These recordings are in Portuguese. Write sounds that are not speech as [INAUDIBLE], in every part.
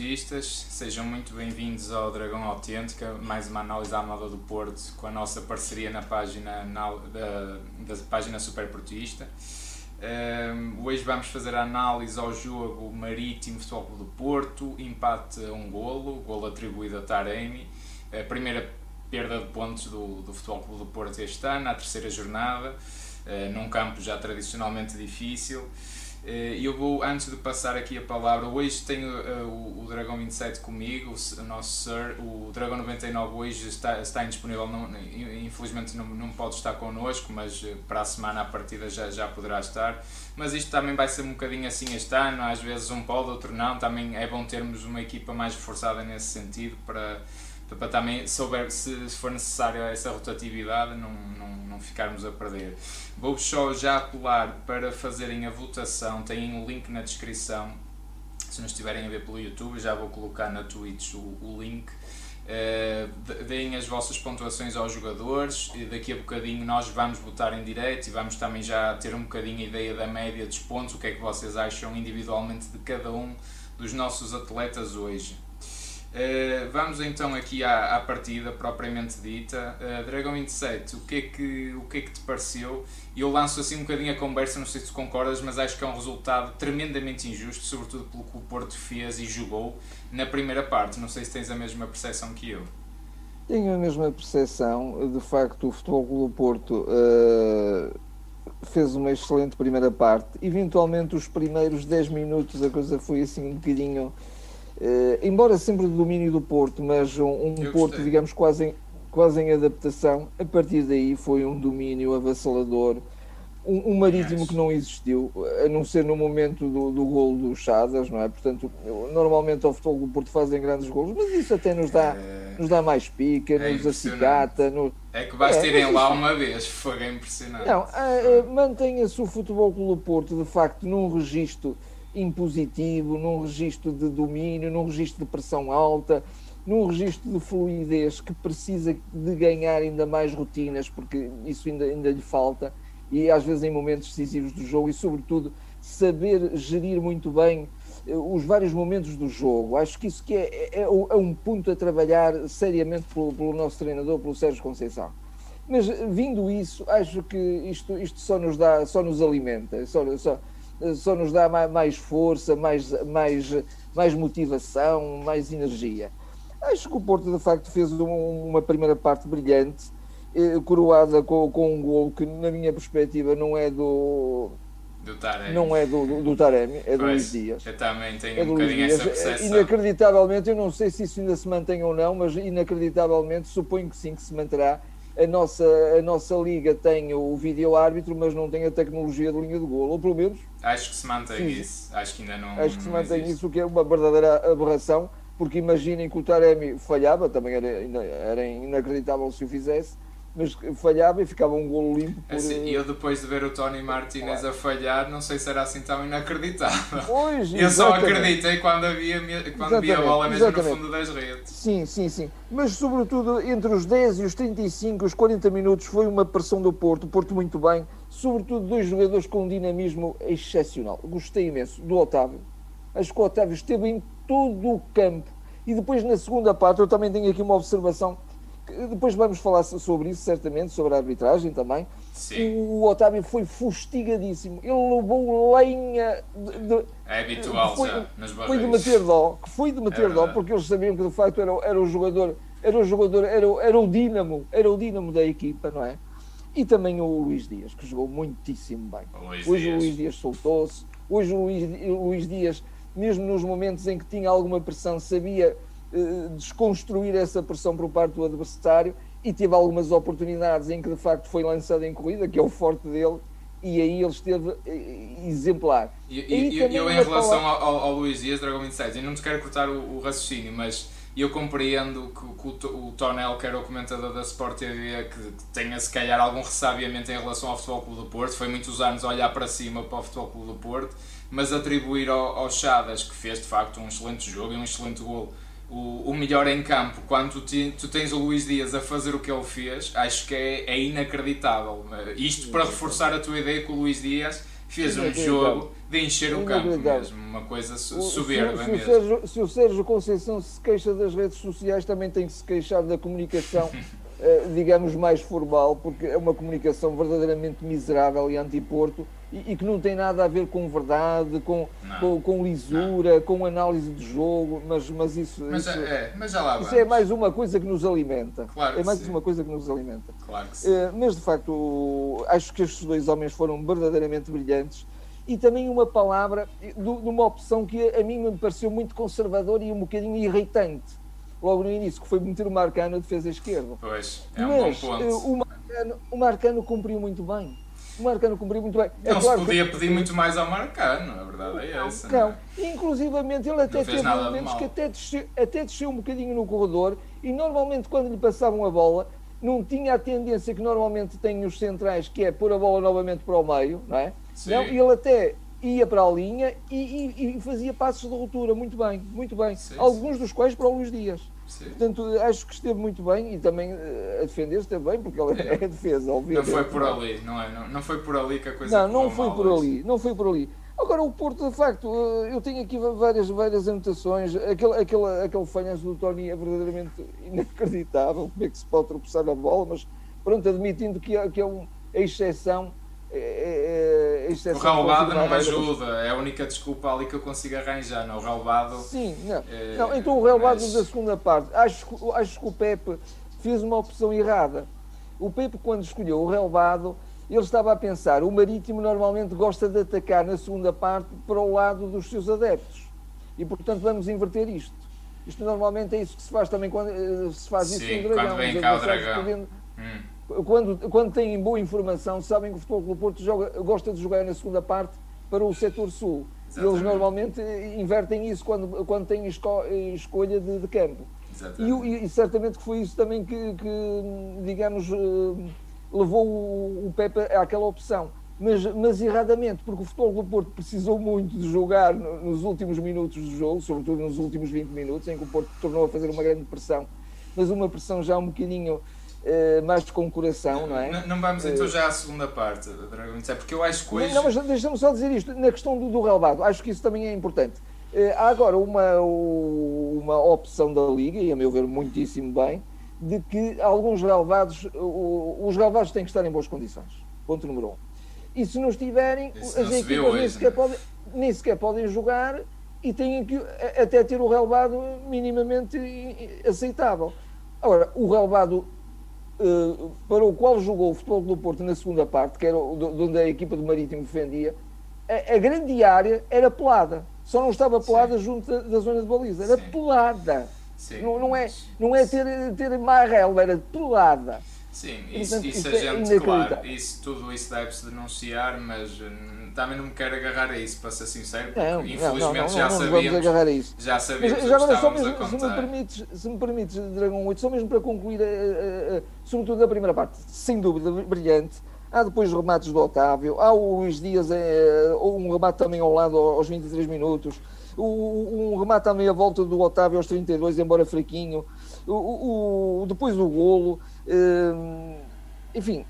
Sejam muito bem-vindos ao Dragão Autêntica, mais uma análise à moda do Porto com a nossa parceria na página na, da, da página Super Portista. Um, hoje vamos fazer a análise ao jogo Marítimo Futebol Clube do Porto, empate a um golo, golo atribuído a Taremi, a primeira perda de pontos do, do Futebol Clube do Porto este ano, a terceira jornada, uh, num campo já tradicionalmente difícil. Eh, eu vou, antes de passar aqui a palavra, hoje tenho uh, o, o Dragão 27 comigo, o, o, nosso Sir, o Dragão 99 hoje está, está indisponível, não, infelizmente não, não pode estar connosco, mas eh, para a semana a partida já, já poderá estar. Mas isto também vai ser um bocadinho assim este ano, às vezes um pode, outro não, também é bom termos uma equipa mais reforçada nesse sentido para, para também, souber, se, for necessário essa rotatividade, não, não, não ficarmos a perder. Vou só já apelar para fazerem a votação, têm um link na descrição. Se não estiverem a ver pelo YouTube, já vou colocar na Twitch o, o link. Uh, deem as vossas pontuações aos jogadores e daqui a bocadinho nós vamos votar em direto e vamos também já ter um bocadinho a ideia da média dos pontos, o que é que vocês acham individualmente de cada um dos nossos atletas hoje. Uh, vamos então aqui à, à partida propriamente dita. Uh, Dragão 27, o que, é que, o que é que te pareceu? Eu lanço assim um bocadinho a conversa, não sei se tu concordas, mas acho que é um resultado tremendamente injusto, sobretudo pelo que o Porto fez e jogou na primeira parte. Não sei se tens a mesma percepção que eu. Tenho a mesma percepção. De facto, o Futebol Clube Porto uh, fez uma excelente primeira parte. Eventualmente, os primeiros 10 minutos, a coisa foi assim um bocadinho Uh, embora sempre do domínio do Porto, mas um, um Porto, digamos, quase em, quase em adaptação, a partir daí foi um domínio avassalador. Um, um marítimo que não existiu, a não ser no momento do, do golo do Chadas, não é? Portanto, normalmente ao futebol do Porto fazem grandes golos, mas isso até nos dá, é... nos dá mais pica, é nos acicata. No... É que basta é, irem lá uma vez, foi impressionante. Não, uh, mantenha-se o Futebol do Porto, de facto, num registro impositivo, num registro de domínio, num registro de pressão alta, num registro de fluidez que precisa de ganhar ainda mais rotinas, porque isso ainda, ainda lhe falta, e às vezes em momentos decisivos do jogo, e sobretudo saber gerir muito bem eh, os vários momentos do jogo. Acho que isso que é, é, é um ponto a trabalhar seriamente pelo, pelo, nosso treinador, pelo Sérgio Conceição. Mas vindo isso, acho que isto, isto só nos dá, só nos alimenta, só, só, só nos dá mais força, mais, mais, mais motivação, mais energia. Acho que o Porto, de facto, fez uma primeira parte brilhante, eh, coroada com, com um gol que, na minha perspectiva, não é do. Do Taremi. Não é do, do, do Taremi, é do Luís Dias. Eu também tenho é um bocadinho Dias. essa percepção. Inacreditavelmente, eu não sei se isso ainda se mantém ou não, mas inacreditavelmente suponho que sim, que se manterá a nossa, a nossa liga tem o vídeo árbitro, mas não tem a tecnologia de linha de golo, ou pelo menos. Acho que se mantém Sim. isso. Acho que ainda não. Acho que se mantém existe. isso, o que é uma verdadeira aberração, porque imaginem que o Taremi falhava, também era, era inacreditável se o fizesse mas falhava e ficava um golo limpo. Por... Assim, eu depois de ver o Tony Martinez a falhar, não sei se era assim tão inacreditável. Pois, eu só acreditei quando, havia, quando vi a bola mesmo exatamente. no fundo das redes. Sim, sim, sim. Mas sobretudo entre os 10 e os 35, os 40 minutos, foi uma pressão do Porto, o Porto muito bem, sobretudo dois jogadores com um dinamismo excepcional. Gostei imenso do Otávio. Acho que o Otávio esteve em todo o campo. E depois na segunda parte, eu também tenho aqui uma observação depois vamos falar sobre isso, certamente, sobre a arbitragem também. Sim. O Otávio foi fustigadíssimo. Ele levou lenha. De, de, é habitual foi, já, nas barreiras. Foi de meter dó, que foi de meter é dó, porque eles sabiam que de facto era, era o jogador, era o jogador, era, era o dínamo, era o dínamo da equipa, não é? E também o Luís Dias, que jogou muitíssimo bem. O Luís Hoje Dias. o Luís Dias soltou-se. Hoje o Luís, o Luís Dias, mesmo nos momentos em que tinha alguma pressão, sabia desconstruir essa pressão por parte do adversário e teve algumas oportunidades em que de facto foi lançado em corrida, que é o forte dele, e aí ele esteve eh, exemplar. E, e, e eu, em relação ao, ao, Luís Dias, Dragão 27, eu não te quero cortar o, o raciocínio, mas eu compreendo que, que o, o Tonel, que era o comentador da Sport TV, que tenha se calhar algum ressabiamento em relação ao Futebol Clube do Porto, foi muitos anos olhar para cima para o Futebol Clube do Porto, mas atribuir ao, ao Chadas, que fez de facto um excelente jogo e um excelente gol o, o melhor em campo, quando tu, te, tu, tens o Luís Dias a fazer o que ele fez, acho que é, é inacreditável. Isto para reforçar a tua ideia que o Luís Dias fez um jogo de encher o campo mesmo, uma coisa soberba se, se, mesmo. O Sérgio, se o Sérgio Conceição se queixa das redes sociais, também tem que se queixar da comunicação, [LAUGHS] eh, digamos, mais formal, porque é uma comunicação verdadeiramente miserável e anti-Porto e, e, que não tem nada a ver com verdade, com, com, com, lisura, não. com análise de jogo, mas, mas isso, mas, isso, é, mas já lá isso é mais uma coisa que nos alimenta. Claro é mais sim. uma coisa que nos alimenta. Claro que sim. Uh, mas de facto, acho que estes dois homens foram verdadeiramente brilhantes e também uma palavra de uma opção que a mim me pareceu muito conservadora e um bocadinho irritante. Logo no início, que foi meter o Marcano a defesa esquerda. Pois, é um Mas bom ponto. Uh, o, Marcano, o Marcano cumpriu muito bem o Marcano cumpriu muito bem. É não claro se podia que... pedir muito mais ao Marcano, a verdade é essa. Não, não. inclusivamente ele até teve momentos que até desceu, até desceu um bocadinho no corredor e normalmente quando lhe passavam a bola não tinha a tendência que normalmente têm os centrais, que é pôr a bola novamente para o meio, não é? Sim. Não, ele até ia para a linha e, e, e, fazia passos de ruptura, muito bem, muito bem. Sim, Alguns sim. dos quais para o Luís Dias. Sim. Portanto, acho que esteve muito bem e também uh, a defender esteve bem, porque ele é, é defesa, obviamente. Não foi por ali, não é? Não, não foi por ali que a coisa Não, não foi por hoje. ali, não foi por ali. Agora, o Porto, de facto, eu tenho aqui várias, várias anotações. Aquele, aquele, aquele falhanço do Tony é verdadeiramente inacreditável. Como é que se pode tropeçar na bola? Mas, pronto, admitindo que é, que é um, a exceção. É, é, o relevado não ajuda, é a única desculpa ali que eu consigo arranjar. Não, o relevado. Sim, não. É, não então o relevado mas... da segunda parte. Acho, acho que o Pepe fez uma opção errada. O Pepe, quando escolheu o relevado, ele estava a pensar: o Marítimo normalmente gosta de atacar na segunda parte para o lado dos seus adeptos. E portanto vamos inverter isto. Isto normalmente é isso que se faz também quando eh, se faz Sim, isso em Dragão. Quando vem cá o Dragão. Hum quando, quando têm boa informação, sabem que o Futebol Clube Porto joga, gosta de jogar na segunda parte para o setor sul. Exatamente. Eles normalmente invertem isso quando, quando têm esco, escolha de, de campo. E, e, certamente que foi isso também que, que digamos, eh, levou o, o Pepe àquela opção. Mas, mas erradamente, porque o Futebol Clube Porto precisou muito de jogar nos últimos minutos do jogo, sobretudo nos últimos 20 minutos, em que o Porto tornou a fazer uma grande pressão, mas uma pressão já um bocadinho Uh, mais com coração, não é? Não, não vamos então já à segunda parte, é porque eu acho que hoje... Não, mas deixa-me só dizer isto, na questão do, do relevado, acho que isso também é importante. Uh, há agora uma, uma opção da Liga, e a meu ver muitíssimo bem, de que alguns relevados, os relevados têm que estar em boas condições. Ponto número um. E se não estiverem, isso as não equipas nem, sequer né? podem, nem sequer podem jogar e têm que até ter o relevado minimamente aceitável. Agora, o relevado para o qual jogou o Futebol do Porto na segunda parte, que era onde a equipa do Marítimo defendia, a, a, grande área era pelada. Só não estava pelada Sim. junto da, da, zona de baliza. Era Sim. pelada. Sim, não, não, é, não é ter, ter relva, era pelada. Sim, isso, portanto, isso isso a é gente, claro, isso, tudo isso deve-se denunciar, mas hum, também não me quero agarrar a isso, para ser sincero, porque Não, infelizmente não, não, já sabíamos, agarrar a isso. já Mas sabíamos já o que agora, só mesmo, se me, permites, se me permites, Dragão 8, só mesmo para concluir, eh, eh, sobretudo a primeira parte, sem dúvida, brilhante. Há depois remates do Otávio, há o Luís Dias, um remate também ao lado aos 23 minutos, o- um remate também à volta do Otávio aos 32, embora fraquinho, o, o- depois o golo, enfim,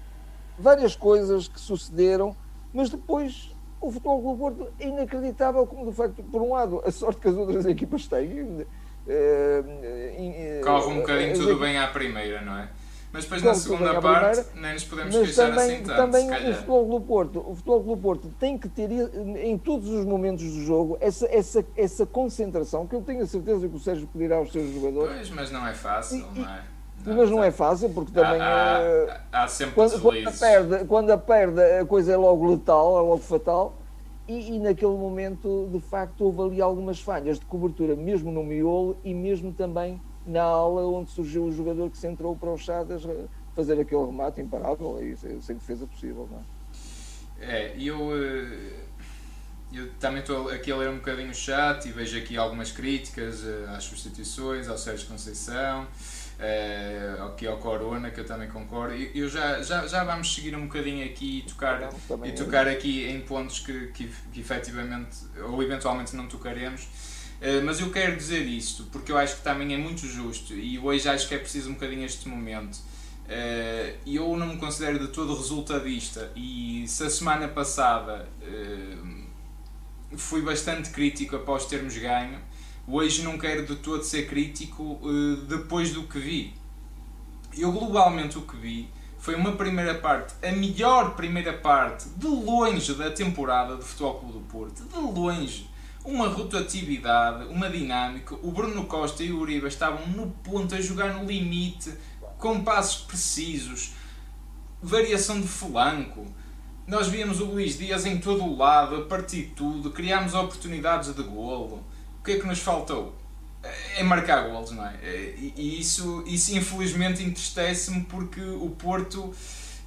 várias coisas que sucederam, mas depois o Futebol Clube Porto é inacreditável como, de facto, por um lado, a sorte que as outras equipas têm. eh, Corre um bocadinho tudo equipas- bem à primeira, não é? Mas depois na segunda parte primeira, nem nos podemos queixar também, assim tanto, também o. Futebol Clube Porto, o Futebol Clube Porto tem que ter em todos os momentos do jogo essa, essa, essa concentração que eu tenho a certeza que o Sérgio pedirá aos seus jogadores, Pois, mas não é fácil, E- e- não é? mas não é fácil porque também há, há, há sempre quando, quando, a perde, quando a perde, a coisa é logo letal, é logo fatal. E, e naquele momento, de facto, houve ali algumas falhas de cobertura, mesmo no miolo e mesmo também na ala onde surgiu o jogador que se entrou para o Chadas fazer aquele remate imparável e sem, defesa possível. Não é? É, eu, eh, eu também estou aqui a ler um bocadinho o chat e vejo aqui algumas críticas eh, às substituições, ao Sérgio Conceição, eh, aqui ao Corona, que eu também concordo. E Eu já, já, já vamos seguir um bocadinho aqui e tocar, Não, e é. tocar aqui em pontos que, que, que efetivamente ou eventualmente não tocaremos. Eh, mas eu quero dizer isto porque eu acho que também é muito justo e hoje acho que é preciso um bocadinho este momento. E eu não me considero de todo resultadista e se a semana passada fui bastante crítico após termos ganho, hoje não quero de todo ser crítico depois do que vi. Eu globalmente o que vi foi uma primeira parte, a melhor primeira parte de longe da temporada do Futebol Clube do Porto, de longe. Uma rotatividade, uma dinâmica. O Bruno Costa e o Uribe estavam no ponto a jogar no limite, com passos precisos, variação de flanco. Nós víamos o Luís Dias em todo o lado, a partir de tudo, criámos oportunidades de golo. Que é que nos faltou? é marcar golos, não é? E isso, isso infelizmente entristece-me porque o Porto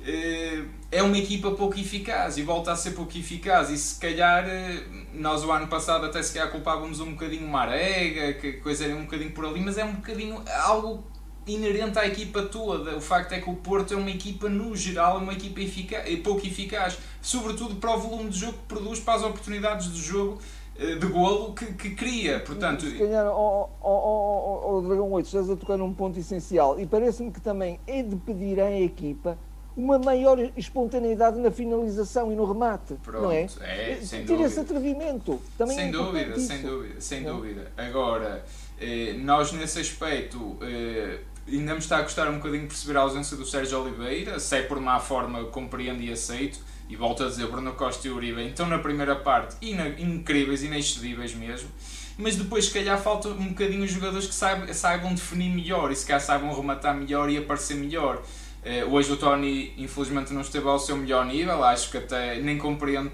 eh, é uma equipa pouco eficaz e volta a ser pouco eficaz e se calhar eh, nós o ano passado até se calhar culpávamos um bocadinho Marega, que a coisa era um bocadinho por ali, mas é um bocadinho algo inerente à equipa toda. O facto é que o Porto é uma equipa, no geral, uma equipa eficaz, pouco eficaz, sobretudo para o volume de jogo que produz, para as oportunidades de jogo de golo que, que cria. Portanto, se calhar, ao, ao, ao, Dragão 8, estás a tocar num ponto essencial e parece-me que também é de pedir à equipa uma maior espontaneidade na finalização e no remate. Pronto, não é? é sem Ter esse atrevimento. Também sem é dúvida, isso. sem dúvida, sem não? dúvida. Agora, eh, nós nesse aspecto. Eh, ainda me está a custar um bocadinho perceber a ausência do Sérgio Oliveira, se é por má forma compreendo e aceito, e volto a dizer, Bruno Costa e Uribe, então na primeira parte, incríveis, inexcedíveis mesmo, mas depois se calhar falta um bocadinho os jogadores que saibam, saibam definir melhor e se calhar saibam rematar melhor e aparecer melhor. Uh, hoje o Tony infelizmente não esteve ao seu melhor nível, acho que até nem compreendo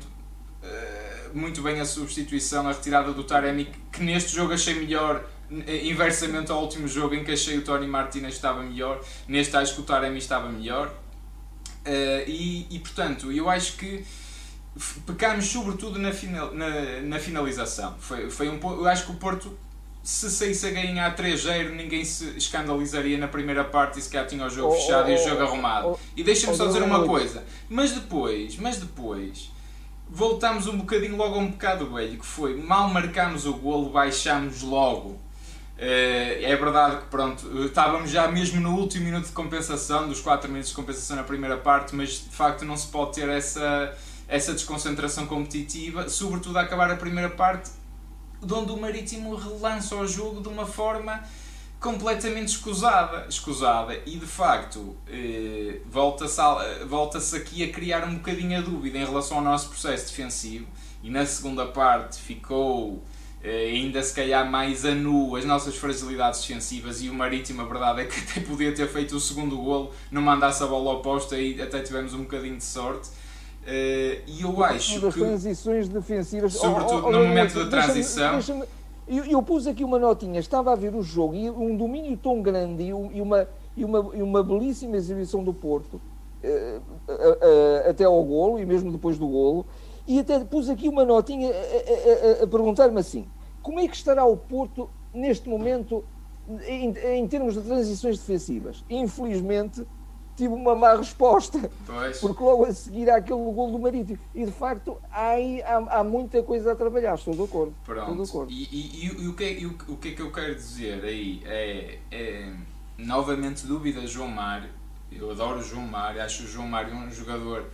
uh, muito bem a substituição, a retirada do Taremi, que neste jogo achei melhor eh, inversamente ao último jogo em que achei o Tony Martinez estava melhor, neste acho que o Taremi estava melhor. Uh, e, e, portanto, eu acho que pecámos sobretudo na, final, na, na, finalização. Foi, foi um, eu acho que o Porto, se saísse a ganhar 3-0, ninguém se escandalizaria na primeira parte e se calhar tinha o jogo oh, fechado oh, e o jogo oh, arrumado. Oh, e deixa-me só dizer uma coisa, mas depois, mas depois voltámos um bocadinho logo a um bocado velho, que foi mal marcámos o golo, baixámos logo eh, é verdade que pronto, estávamos já mesmo no último minuto de compensação, dos 4 minutos de compensação na primeira parte, mas de facto não se pode ter essa, essa desconcentração competitiva, sobretudo a acabar a primeira parte, onde o Marítimo relança o jogo de uma forma completamente escusada, escusada. E de facto eh, volta-se volta aqui a criar um bocadinho a dúvida em relação ao nosso processo defensivo. E na segunda parte ficou eh, ainda se calhar mais a nu as nossas fragilidades defensivas e o Marítimo, a verdade é que [LAUGHS] até podia ter feito o segundo golo, não mandasse a bola oposta e até tivemos um bocadinho de sorte. Eh, e eu acho das que. transições defensivas. Sobretudo oh, oh, no oh, momento da transição. Deixa -me, deixa -me, eu, eu, pus aqui uma notinha, estava a ver o jogo e um domínio tão grande e, uma, e, uma, e uma belíssima exibição do Porto, eh, até ao golo e mesmo depois do golo e até pus aqui uma notinha a, a, a perguntar-me assim: como é que estará o Porto neste momento em, em, termos de transições defensivas? Infelizmente tive uma má resposta, pois. porque logo a seguir há aquele gol do Marítimo. E de facto há, há, há, muita coisa a trabalhar, estou de acordo. Pronto. Estou de acordo. E, e, e, e o, que é, o, o, que é que eu quero dizer aí é, é novamente dúvida João Mário. Eu adoro o João Mário, acho o João Mário um jogador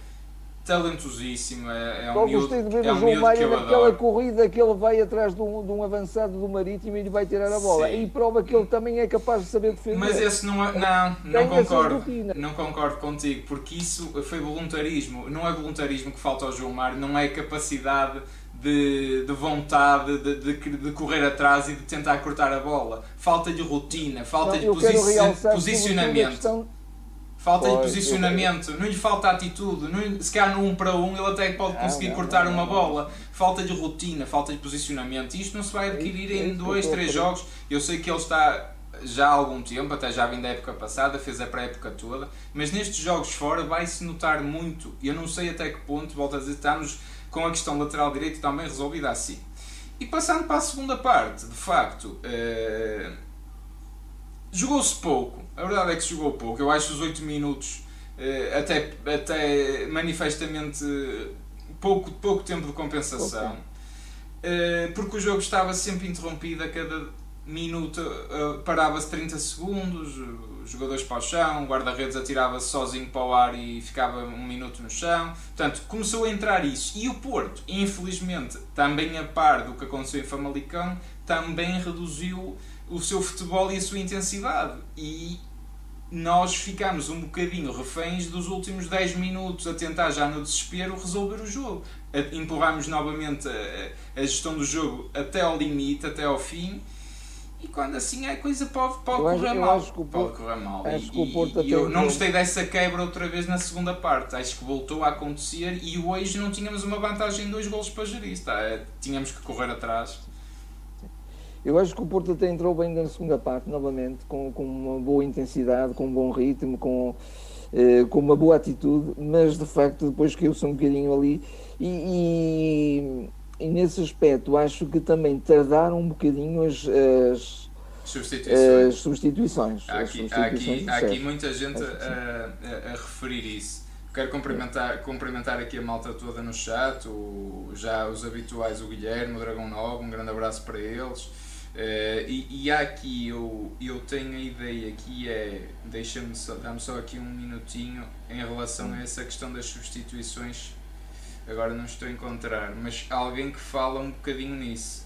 talentosíssimo, é, é um miúdo, gostei de ver é o João Mário naquela corrida que ele vai atrás de um, de um, avançado do Marítimo e lhe vai tirar a bola. Sim. E prova que ele também é capaz de saber defender. Mas esse não é, não, não concordo. Não concordo contigo, porque isso foi voluntarismo. Não é voluntarismo que falta ao João Mário, não é capacidade de, de vontade de, de, de, correr atrás e de tentar cortar a bola. Falta-lhe rotina, falta-lhe posi posicionamento. Falta de posicionamento, não lhe falta atitude, não, se calhar no 1 um para 1 um, ele até pode conseguir não, cortar não, uma bola. Falta de rotina, falta de posicionamento. Isto não se vai adquirir em 2, 3 jogos. Eu sei que ele está já há algum tempo, até já vem da época passada, fez a pré-época toda, mas nestes jogos fora vai-se notar muito. Eu não sei até que ponto, volto a dizer, estamos com a questão lateral direito também resolvida assim. E passando para a segunda parte, de facto, uh, jogou-se pouco a verdade é que se jogou pouco. Eu acho os 8 minutos eh, até, até manifestamente pouco, pouco tempo de compensação. Okay. Eh, porque o jogo estava sempre interrompido a cada minuto uh, parava-se 30 segundos, os jogadores para o chão, o guarda-redes atirava-se sozinho para o ar e ficava um minuto no chão. Portanto, começou a entrar isso. E o Porto, infelizmente, também a par do que aconteceu em Famalicão, também reduziu o seu futebol e a sua intensidade. E nós ficámos um bocadinho reféns dos últimos 10 minutos a tentar já no desespero resolver o jogo. Empurramos novamente a, a gestão do jogo até ao limite, até ao fim e quando assim a coisa pode, pode correr acho, mal. Acho que pode correr mal. Acho e, que o Porto e, e eu não gostei dessa quebra outra vez na segunda parte. Acho que voltou a acontecer e hoje não tínhamos uma vantagem de dois golos para gerir. Tá? Tínhamos que correr atrás. Eu acho que o Porto até entrou bem na segunda parte, novamente, com, com uma boa intensidade, com um bom ritmo, com, eh, com uma boa atitude, mas de facto depois caiu-se um bocadinho ali. E, e nesse aspecto acho que também tardaram um bocadinho as, as substituições. As substituições. Há aqui, há aqui, há aqui muita gente a, a, a, referir isso. Quero cumprimentar, cumprimentar aqui a malta toda no chat, o, já os habituais, o Guilherme, o Dragão Novo, um grande abraço para eles. Uh, e, e há aqui, eu, eu tenho a ideia que é, deixa-me só, dá-me só aqui um minutinho em relação a essa questão das substituições agora não estou a encontrar, mas alguém que fala um bocadinho nisso.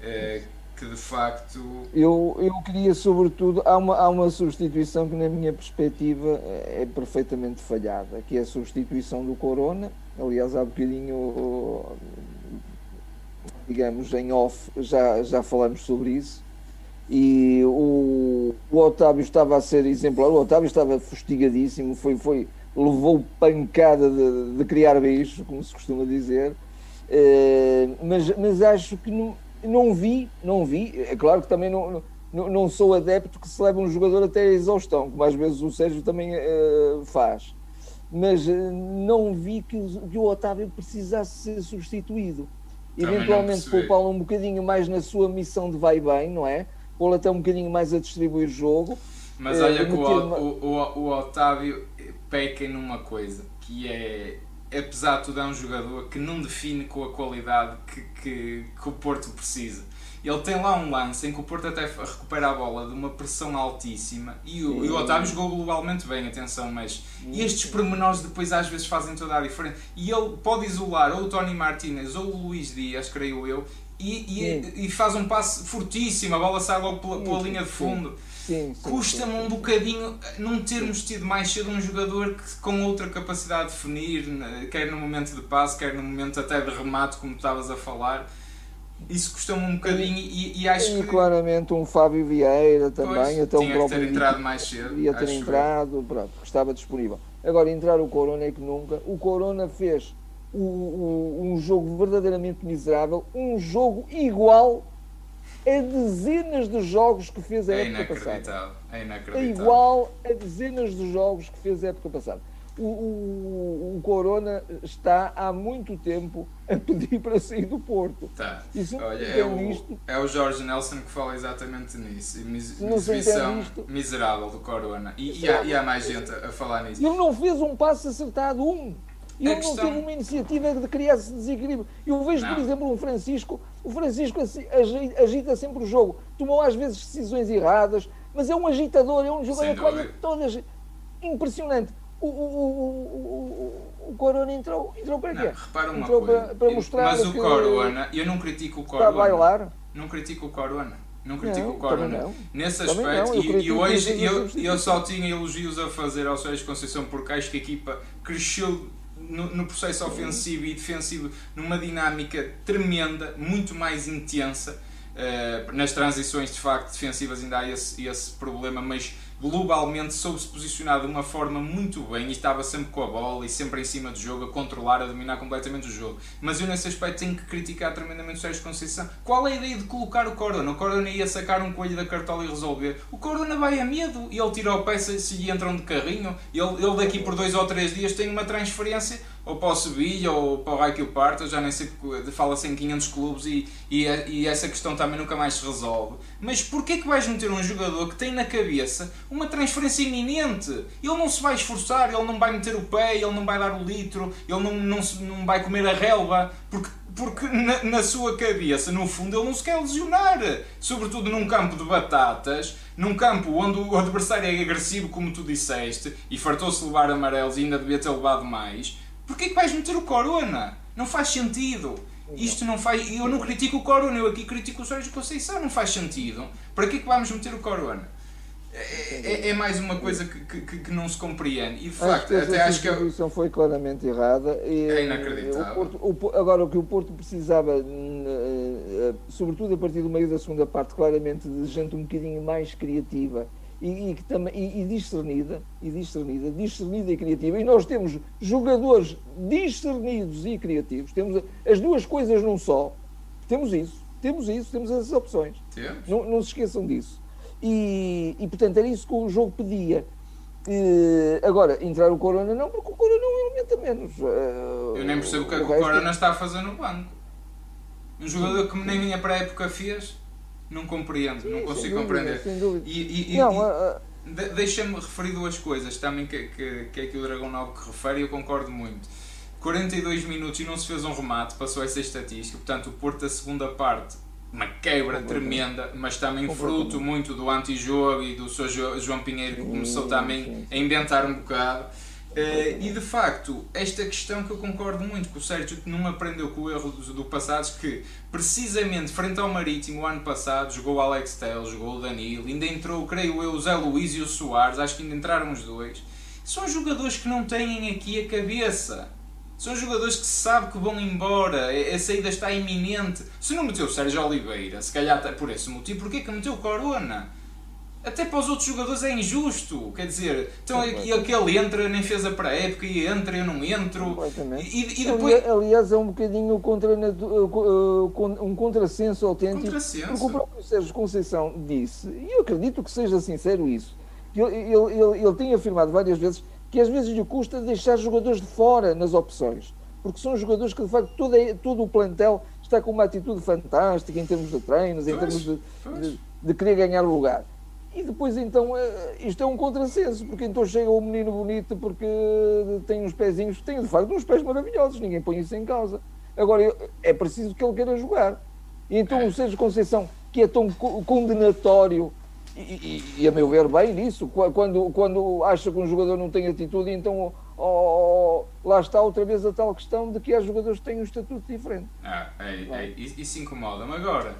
É, que de facto. Eu, eu queria, sobretudo, há uma, há uma substituição que, na minha perspectiva, é perfeitamente falhada, que é a substituição do Corona. Aliás, há bocadinho, digamos, em off, já, já falamos sobre isso. E o, o Otávio estava a ser exemplar, o Otávio estava fustigadíssimo, foi, foi, levou pancada de, de criar bicho, como se costuma dizer, uh, mas, mas acho que não, não vi, não vi, é claro que também não, não, não sou adepto que se leve um jogador até a exaustão, como às vezes o Sérgio também uh, faz, mas uh, não vi que, que o Otávio precisasse ser substituído. Também Eventualmente poupá-lo um bocadinho mais na sua missão de vai bem, não é? Pô-lo até um bocadinho mais a distribuir jogo. Mas olha que o, o, o, o Otávio peca numa coisa, que é, apesar de tudo, é um jogador que não define com a qualidade que, que, que o Porto precisa. Ele tem lá um lance em que o Porto até recupera a bola de uma pressão altíssima e o, e o Otávio jogou globalmente bem, atenção, mas estes pormenores depois às vezes fazem toda a diferença. E ele pode isolar ou o Tony Martinez ou o Luís Dias, creio eu, e, e, e faz um passe fortíssimo, a bola sai logo pela, pela linha de fundo. Custa-me um bocadinho não termos tido mais cedo um jogador que, com outra capacidade de definir, quer no momento de passe, quer no momento até de remate, como estavas a falar. Isso custa-me um bocadinho e, e acho e, que. claramente um Fábio Vieira também, pois, até um próprio. ter entrado mais cedo. Ia ter entrado, pronto, estava disponível. Agora, entrar o Corona é que nunca. O Corona fez o, o, um jogo verdadeiramente miserável, um jogo igual a dezenas de jogos que fez a é época passada. É inacreditável. É igual a dezenas de jogos que fez a época passada. O, o, o, Corona está há muito tempo a pedir para sair do Porto. Tá. Olha, é, o, isto, é o Jorge Nelson que fala exatamente nisso. Mis, exibição miserável do Corona. E, e, há, e, há, mais gente a falar nisso. Ele não fez um passo acertado, um. Ele não teve uma iniciativa de criar esse desequilíbrio. Eu vejo, não. por exemplo, o Francisco. O Francisco agita sempre o jogo. Tomou às vezes decisões erradas, mas é um agitador, é um jogador que olha todas. Impressionante. O, o, o, o, Corona entrou, entrou para quê? Não, repara uma entrou coisa. Para, para mostrar mas o Corona, eu não critico o Corona. Está a bailar? Não critico o Corona. Não critico não, o Corona nesse aspecto. E, e, hoje eu, eu só tinha elogios a fazer ao Sérgio Conceição porque acho que a equipa cresceu no, no, processo ofensivo e defensivo numa dinâmica tremenda, muito mais intensa. Uh, nas transições de facto defensivas ainda há esse, esse problema, mas globalmente soube-se posicionar de uma forma muito bem e estava sempre com a bola e sempre em cima do jogo, a controlar, a dominar completamente o jogo. Mas eu nesse aspecto tenho que criticar tremendamente o Sérgio Conceição. Qual é a ideia de colocar o Corona? O Corona ia sacar um coelho da cartola e resolver. O Corona vai a medo e ele tira o pé se entram de carrinho. Ele, ele daqui por dois ou três dias tem uma transferência ou para o Sevilha ou para o Raio Parto, já nem sei, fala-se em 500 clubes e, e, e, essa questão também nunca mais se resolve. Mas porquê que vais meter um jogador que tem na cabeça uma transferência iminente. Ele não se vai esforçar, ele não vai meter o pé, ele não vai dar o litro, ele não, não, se, não vai comer a relva, porque, porque na, na sua cabeça, no fundo, ele não se quer lesionar. Sobretudo num campo de batatas, num campo onde o adversário é agressivo, como tu disseste, e fartou-se levar amarelos e ainda devia ter levado mais. Porquê que vais meter o Corona? Não faz sentido. Isto não faz. Eu não critico o Corona, eu aqui critico o Sérgio Conceição, não faz sentido. Para que é que vamos meter o Corona? É, é, é mais uma coisa que, que, que, não se compreende. E de facto, acho até acho que. A substituição foi claramente errada. E, é inacreditável. O Porto, o, agora, o que o Porto precisava, eh, sobretudo a partir do meio da segunda parte, claramente de gente um bocadinho mais criativa e, e, e, e, discernida, e discernida, discernida e criativa. E nós temos jogadores discernidos e criativos. Temos as duas coisas num só. Temos isso, temos isso, temos essas opções. Não, não se esqueçam disso. E, e portanto era isso que o jogo pedia. E, agora, entrar o Corona não, porque o Corona não aumenta menos. Uh, Eu nem percebo o que, é que o Corona está a fazer no banco. Um jogador que nem minha pré-época fez, não compreendo, não consigo compreender. E, e, e, Deixa-me referir duas coisas também que, que, que é que o Dragão 9 que refere e eu concordo muito. 42 minutos e não se fez um remate, passou essa estatística. Portanto, o Porto, a segunda parte, uma quebra tremenda, mas também fruto muito do antijogo e do seu João Pinheiro que começou também a inventar um bocado. Uh, e de facto, esta questão que eu concordo muito com o Sérgio que não aprendeu com o erro do, do passado, que precisamente frente ao Marítimo o ano passado jogou o Alex Telles, jogou o Danilo, ainda entrou, creio eu, o Zé Luís e o Soares, acho que ainda entraram os dois. São jogadores que não têm aqui a cabeça. São jogadores que se sabe que vão embora, a saída está iminente. Se não meteu o Sérgio Oliveira, se calhar por esse motivo, porquê que meteu o Corona? Até para os outros jogadores é injusto. Quer dizer, então aquele entra, nem fez a pré-época, e entra, eu não entro. E, e depois... Aliás, é um bocadinho contra, um contrassenso autêntico. Contrassenso. Porque o próprio Sérgio Conceição disse, e eu acredito que seja sincero isso, que ele, ele, ele, tem afirmado várias vezes que às vezes lhe custa deixar jogadores de fora nas opções, porque são jogadores que de facto todo, todo o plantel está com uma atitude fantástica em termos de treinos, em termos de, de, de, querer ganhar lugar. E depois então eh, isto é um contrassenso, porque então chega o um menino bonito porque tem uns pezinhos, tem de facto uns pés maravilhosos, ninguém põe isso em causa. Agora é preciso que ele queira jogar. E então o Sérgio Conceição, que é tão condenatório e, e, e, a meu ver, bem nisso. Quando, quando acha que um jogador não tem atitude, então oh, lá está outra vez a tal questão de que há jogadores que têm um estatuto diferente. Ah, é, é, isso incomoda-me. Agora,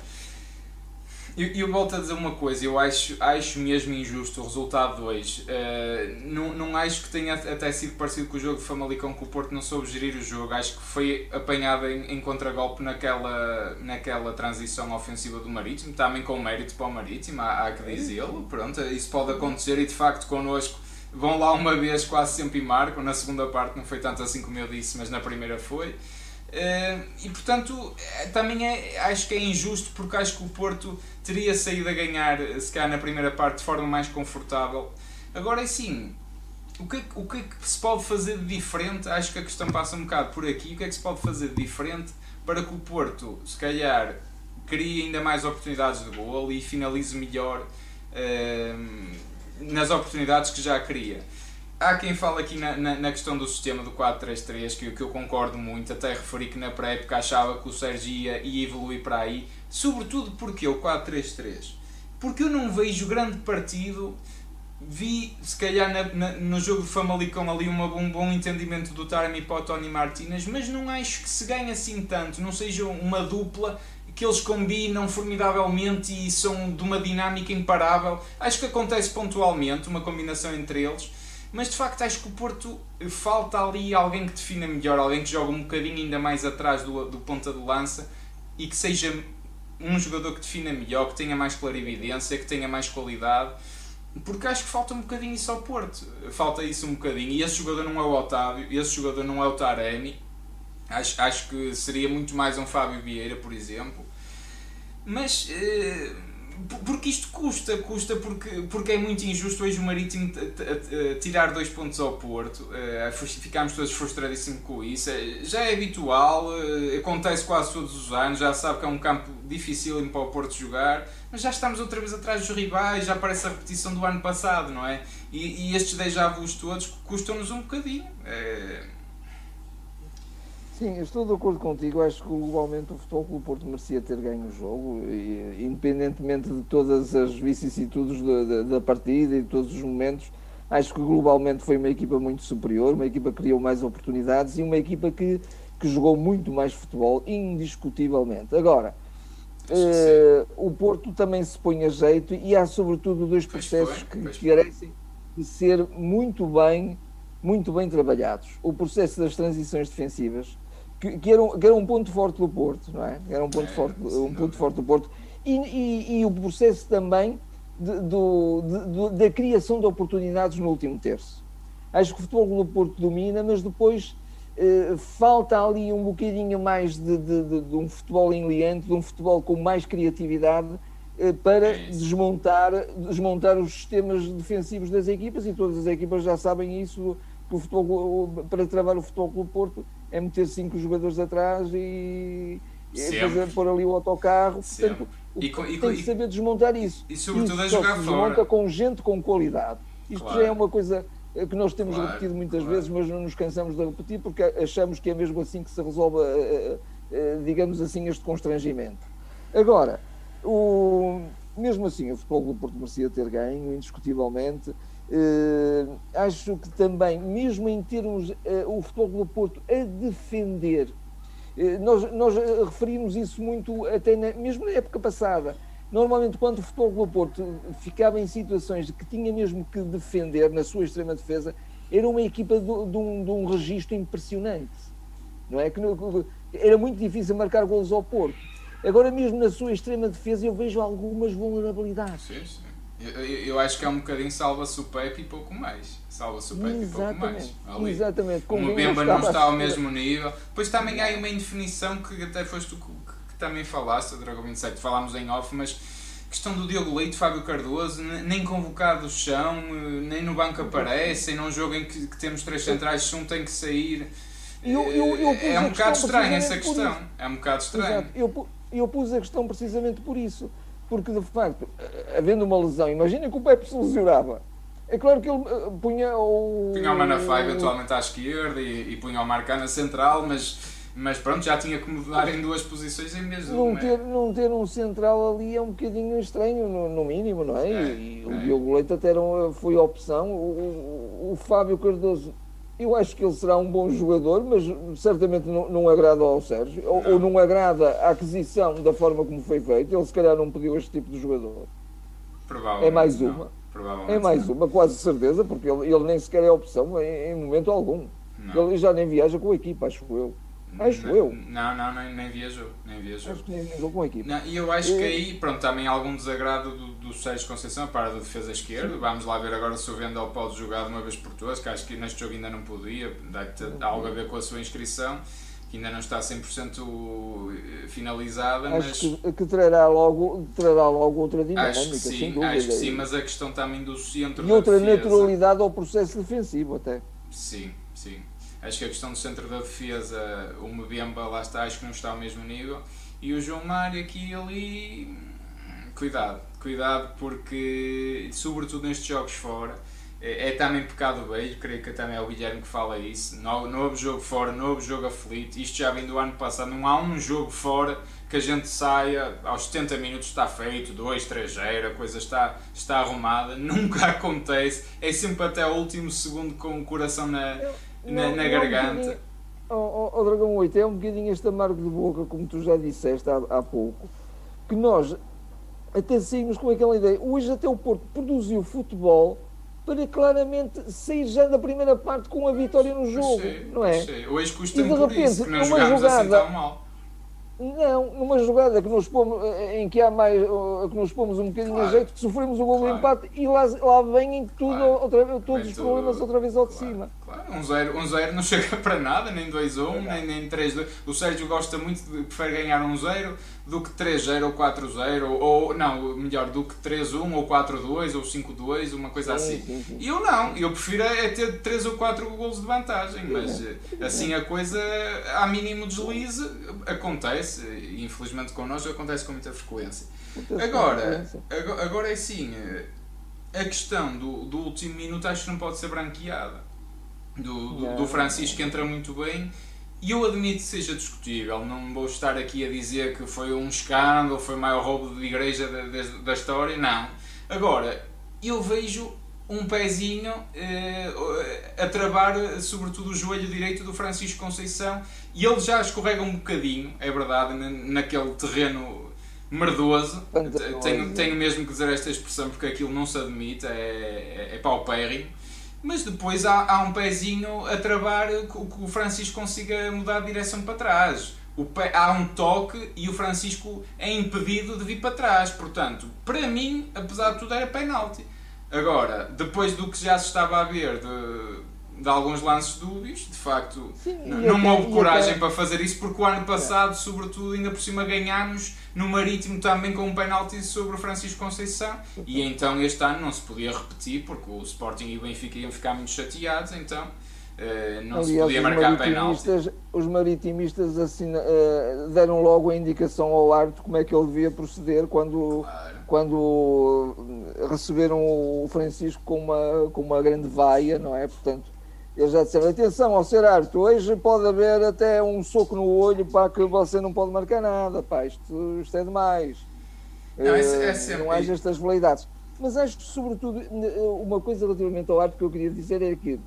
eu, eu volto a dizer uma coisa, eu acho, acho mesmo injusto o resultado 2. Uh, eh, não, não acho que tenha até sido parecido com o jogo de Famalicão que o Porto não soube gerir o jogo. Acho que foi apanhado em, em contragolpe naquela, naquela transição ofensiva do Marítimo, também com mérito para o Marítimo, há, há que dizê-lo. Pronto, isso pode acontecer e de facto connosco vão lá uma vez quase sempre e marcam. Na segunda parte não foi tanto assim como eu disse, mas na primeira foi. Uh, e portanto, eh, também é, acho que é injusto porque acho que o Porto teria saído a ganhar, se calhar na primeira parte, de forma mais confortável. Agora é sim, o que, é, o que é que se pode fazer de diferente? Acho que a questão passa um bocado por aqui. O que é que se pode fazer de diferente para que o Porto, se calhar, crie ainda mais oportunidades de gol e finalize melhor uh, nas oportunidades que já cria? Há quem fala aqui na, na, na, questão do sistema do 4-3-3, que, que eu concordo muito, até referi que na pré-época achava que o Sérgio ia, ia evoluir para aí, sobretudo porque o 4-3-3. Porque eu não vejo grande partido, vi se calhar na, no jogo de Famalicão ali uma, um bom entendimento do Taremi para o Tony Martinez, mas não acho que se ganhe assim tanto, não seja uma dupla que eles combinam formidavelmente e são de uma dinâmica imparável. Acho que acontece pontualmente uma combinação entre eles mas de facto acho que o Porto falta ali alguém que defina melhor, alguém que joga um bocadinho ainda mais atrás do, do ponta de lança e que seja um jogador que defina melhor, que tenha mais clarividência, que tenha mais qualidade, porque acho que falta um bocadinho isso ao Porto. Falta isso um bocadinho. E esse jogador não é o Otávio, esse jogador não é o Taremi. Acho, acho que seria muito mais um Fábio Vieira, por exemplo. Mas. Eh, porque isto custa, custa porque, porque é muito injusto hoje o Marítimo tirar dois pontos ao Porto. Eh, ficámos todos frustradíssimos com isso. É, já é habitual, eh, acontece quase todos os anos, já sabe que é um campo difícil para o Porto jogar, mas já estamos outra vez atrás dos rivais, já parece a repetição do ano passado, não é? E, e estes déjà vus todos custam-nos um bocadinho. Sim, estou de acordo contigo. Acho que globalmente o Futebol Clube Porto merecia ter ganho o jogo, e, independentemente de todas as vicissitudes da, da, da partida e de todos os momentos. Acho que globalmente foi uma equipa muito superior, uma equipa que criou mais oportunidades e uma equipa que que jogou muito mais futebol, indiscutivelmente. Agora, uh, o Porto também se põe a jeito e há sobretudo dois processos que, de ser muito bem, muito bem trabalhados. O processo das transições defensivas, que, que, era, um, que era um ponto forte do Porto, não é? Era um ponto, é, forte, um ponto forte do Porto. E, e, e o processo também de, do, de, de, da criação de oportunidades no último terço. Acho que o futebol do Porto domina, mas depois Uh, falta ali um bocadinho mais de, de, um futebol enliante, de um futebol com mais criatividade uh, para é desmontar, desmontar os sistemas defensivos das equipas e todas as equipas já sabem isso. Que o futebol, para travar o futebol pelo Porto é meter cinco jogadores atrás e, e fazer pôr ali o autocarro. Portanto, e, com, e, tem que saber desmontar isso. E sobretudo a jogar se fora. desmonta com gente com qualidade. Isto claro. já é uma coisa é que nós temos claro, repetido muitas claro. vezes, mas não nos cansamos de repetir porque achamos que é mesmo assim que se resolve, eh, eh, digamos assim, este constrangimento. Agora, o, mesmo assim, o futebol do Porto merecia ter ganho, indiscutivelmente. Uh, acho que também, mesmo em termos uh, o futebol do Porto a defender, uh, nós, nós referimos isso muito até na, mesmo na época passada Normalmente, quando o Futebol do Porto ficava em situações que tinha mesmo que defender na sua extrema defesa, era uma equipa de, de, um, de um registro impressionante. Não é? que Era muito difícil marcar golos ao Porto. Agora, mesmo na sua extrema defesa, eu vejo algumas vulnerabilidades. Sim, sim. Eu, eu, acho que é um bocadinho salva-se o Pepe e pouco mais. Salva-se o Pepe e pouco mais. Ali. Exatamente. Como o Bemba não está ao mesmo nível. Depois também há uma indefinição que até foste tu que também falaste, o Dragão 27, falámos em off, mas questão do Diogo Leite, Fábio Cardoso, nem convocado chão, eh, nem no banco aparecem, num jogo em que, que temos três centrais, se um tem que sair. Eu, eu, eu é um bocado estranho essa questão. É um bocado estranho. Eu, eu pus a questão precisamente por isso. Porque, de facto, havendo uma lesão, imagina que o Pepe se lesionava. É claro que ele eh, punha o. Punha o Manafá eventualmente à esquerda e, e punha o Marcana central, mas mas pronto, já tinha que mudar em duas posições em vez de não ter, não ter um central ali é um bocadinho estranho, no, no mínimo, não é? é e é. o Diogo Leite até não foi opção. O, o, o, Fábio Cardoso, eu acho que ele será um bom jogador, mas certamente não, não agrada ao Sérgio, ou, ou, não agrada a aquisição da forma como foi feito. Ele se calhar não pediu este tipo de jogador. Provavelmente. É mais uma. É mais uma, quase certeza, porque ele, ele nem sequer é opção em, em momento algum. Não. Ele já nem viaja com a equipa, acho eu. Acho não, eu. Não, não, nem, nem viajou. Nem viajou. Acho que nem viajou com a equipe. Não, e eu acho que aí, pronto, também há algum desagrado do, do Sérgio Conceição para a defesa esquerda. Vamos lá ver agora se o Vendel pode jogar de uma vez por todas, que acho que neste jogo ainda não podia. Deve ter algo a ver com a sua inscrição, que ainda não está 100% eh, finalizada. Acho mas... que, que trará, logo, trará logo outra dinâmica, acho que sim, sem dúvida. Acho que sim, mas a questão também do centro E outra defesa... naturalidade ao processo defensivo até. Sim, sim. Acho que a questão do centro da defesa, o Mbemba lá está, acho que não está ao mesmo nível. E o João Mário aqui e ali, cuidado, cuidado porque, sobretudo nestes jogos fora, é, é também pecado beijo, creio que também é o Guilherme que fala isso. No, novo jogo fora, novo jogo aflito. Isto já vem do ano passado, não há um jogo fora que a gente saia aos 70 minutos está feito, 2, 3 0, a coisa está, está arrumada. [LAUGHS] Nunca acontece, é sempre até o último segundo com o coração na na, na garganta. o oh, oh, Dragão 8, é um bocadinho este amargo de boca, como tu já disseste há, há pouco, que nós até saímos com aquela ideia. Hoje até o Porto produziu futebol para claramente sair já da primeira parte com a vitória no jogo, sei, não é? Sei. Hoje custa-me por repente, isso, que não jogamos assim jogada, assim tão mal. Não, numa jogada que nos pomos, em que há mais, que nos pomos um bocadinho claro. a jeito, que sofremos o gol claro. do empate e lá, lá vem em tudo, claro. outra, todos vem os problemas tudo. outra vez ao de cima. Claro, um 0 um zero não [LAUGHS] chega para nada, nem 2-1, um, nem, nem 3-2. O Sérgio gosta muito, de, prefere ganhar um 0 do que 3-0 ou 4-0, ou, não, melhor, do que 3-1 ou 4-2 ou 5-2, uma coisa assim. E eu não, eu prefiro é ter 3 ou 4 golos de vantagem, mas eh, assim a coisa, há mínimo deslize, acontece, e infelizmente connosco acontece com muita frequência. Agora, agora é assim, eh, a questão do, do último minuto acho que não pode ser branqueada. Do, do, do Francisco entra muito bem e eu admito que seja discutível, não vou estar aqui a dizer que foi um escândalo, foi o maior roubo de igreja da, da, da história, não. Agora, eu vejo um pezinho eh, a travar, sobretudo, o joelho direito do Francisco Conceição e ele já escorrega um bocadinho, é verdade, naquele terreno merdoso. Tenho, tenho mesmo que dizer esta expressão porque aquilo não se admite, é, é, é paupérrimo mas depois há, há um pezinho a travar que o Francisco consiga mudar de direção para trás. Há um toque e o Francisco é impedido de vir para trás. Portanto, para mim, apesar de tudo, era penalti. Agora, depois do que já se estava a ver de, de alguns lances dúbios, de facto, Sim, não, não houve coragem até... para fazer isso, porque o ano passado, é. sobretudo, ainda por cima ganhámos no Marítimo também com um penalti sobre o Francisco Conceição, e então este ano não se podia repetir, porque o Sporting e o Benfica iam ficar muito chateados, então uh, não Aliás, se podia marcar penalti. Os maritimistas uh, deram logo a indicação ao árbitro como é que ele devia proceder quando, claro. quando receberam o Francisco com uma, com uma grande vaia, não é? Portanto, eles já disseram, atenção ao ser árbitro, hoje pode haver até um soco no olho para que você não pode marcar nada, pá, isto, isto é demais. Não, é, é sempre... não haja estas validades. Mas acho que, sobretudo, uma coisa relativamente ao árbitro que eu queria dizer é que,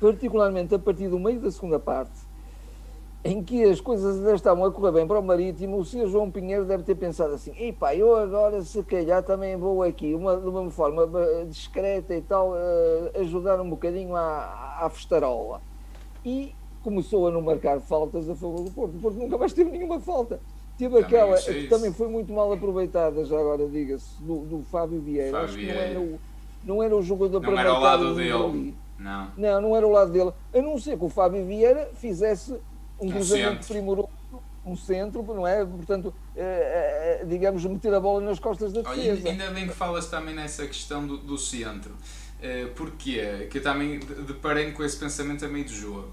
particularmente a partir do meio da segunda parte, em que as coisas ainda estavam a correr bem para o Marítimo, o Sr. João Pinheiro deve ter pensado assim: epá, eu agora se calhar também vou aqui, uma, de uma forma discreta e tal, uh, ajudar um bocadinho à, à festarola. E começou a não marcar faltas a favor do Porto. O Porto nunca mais teve nenhuma falta. Teve aquela que também foi muito mal aproveitada, já agora diga-se, do, do, Fábio Vieira. Fábio Acho que não era, o, não era o jogador para Não era o lado dele. Ali. Não. não, não era o lado dele. A não ser que o Fábio Vieira fizesse um cruzamento primoroso, um centro, não é? Portanto, é, é, digamos, meter a bola nas costas da defesa. Olha, ainda bem que falas também nessa questão do, do centro. Uh, porquê? Que eu também deparei com esse pensamento a meio do jogo.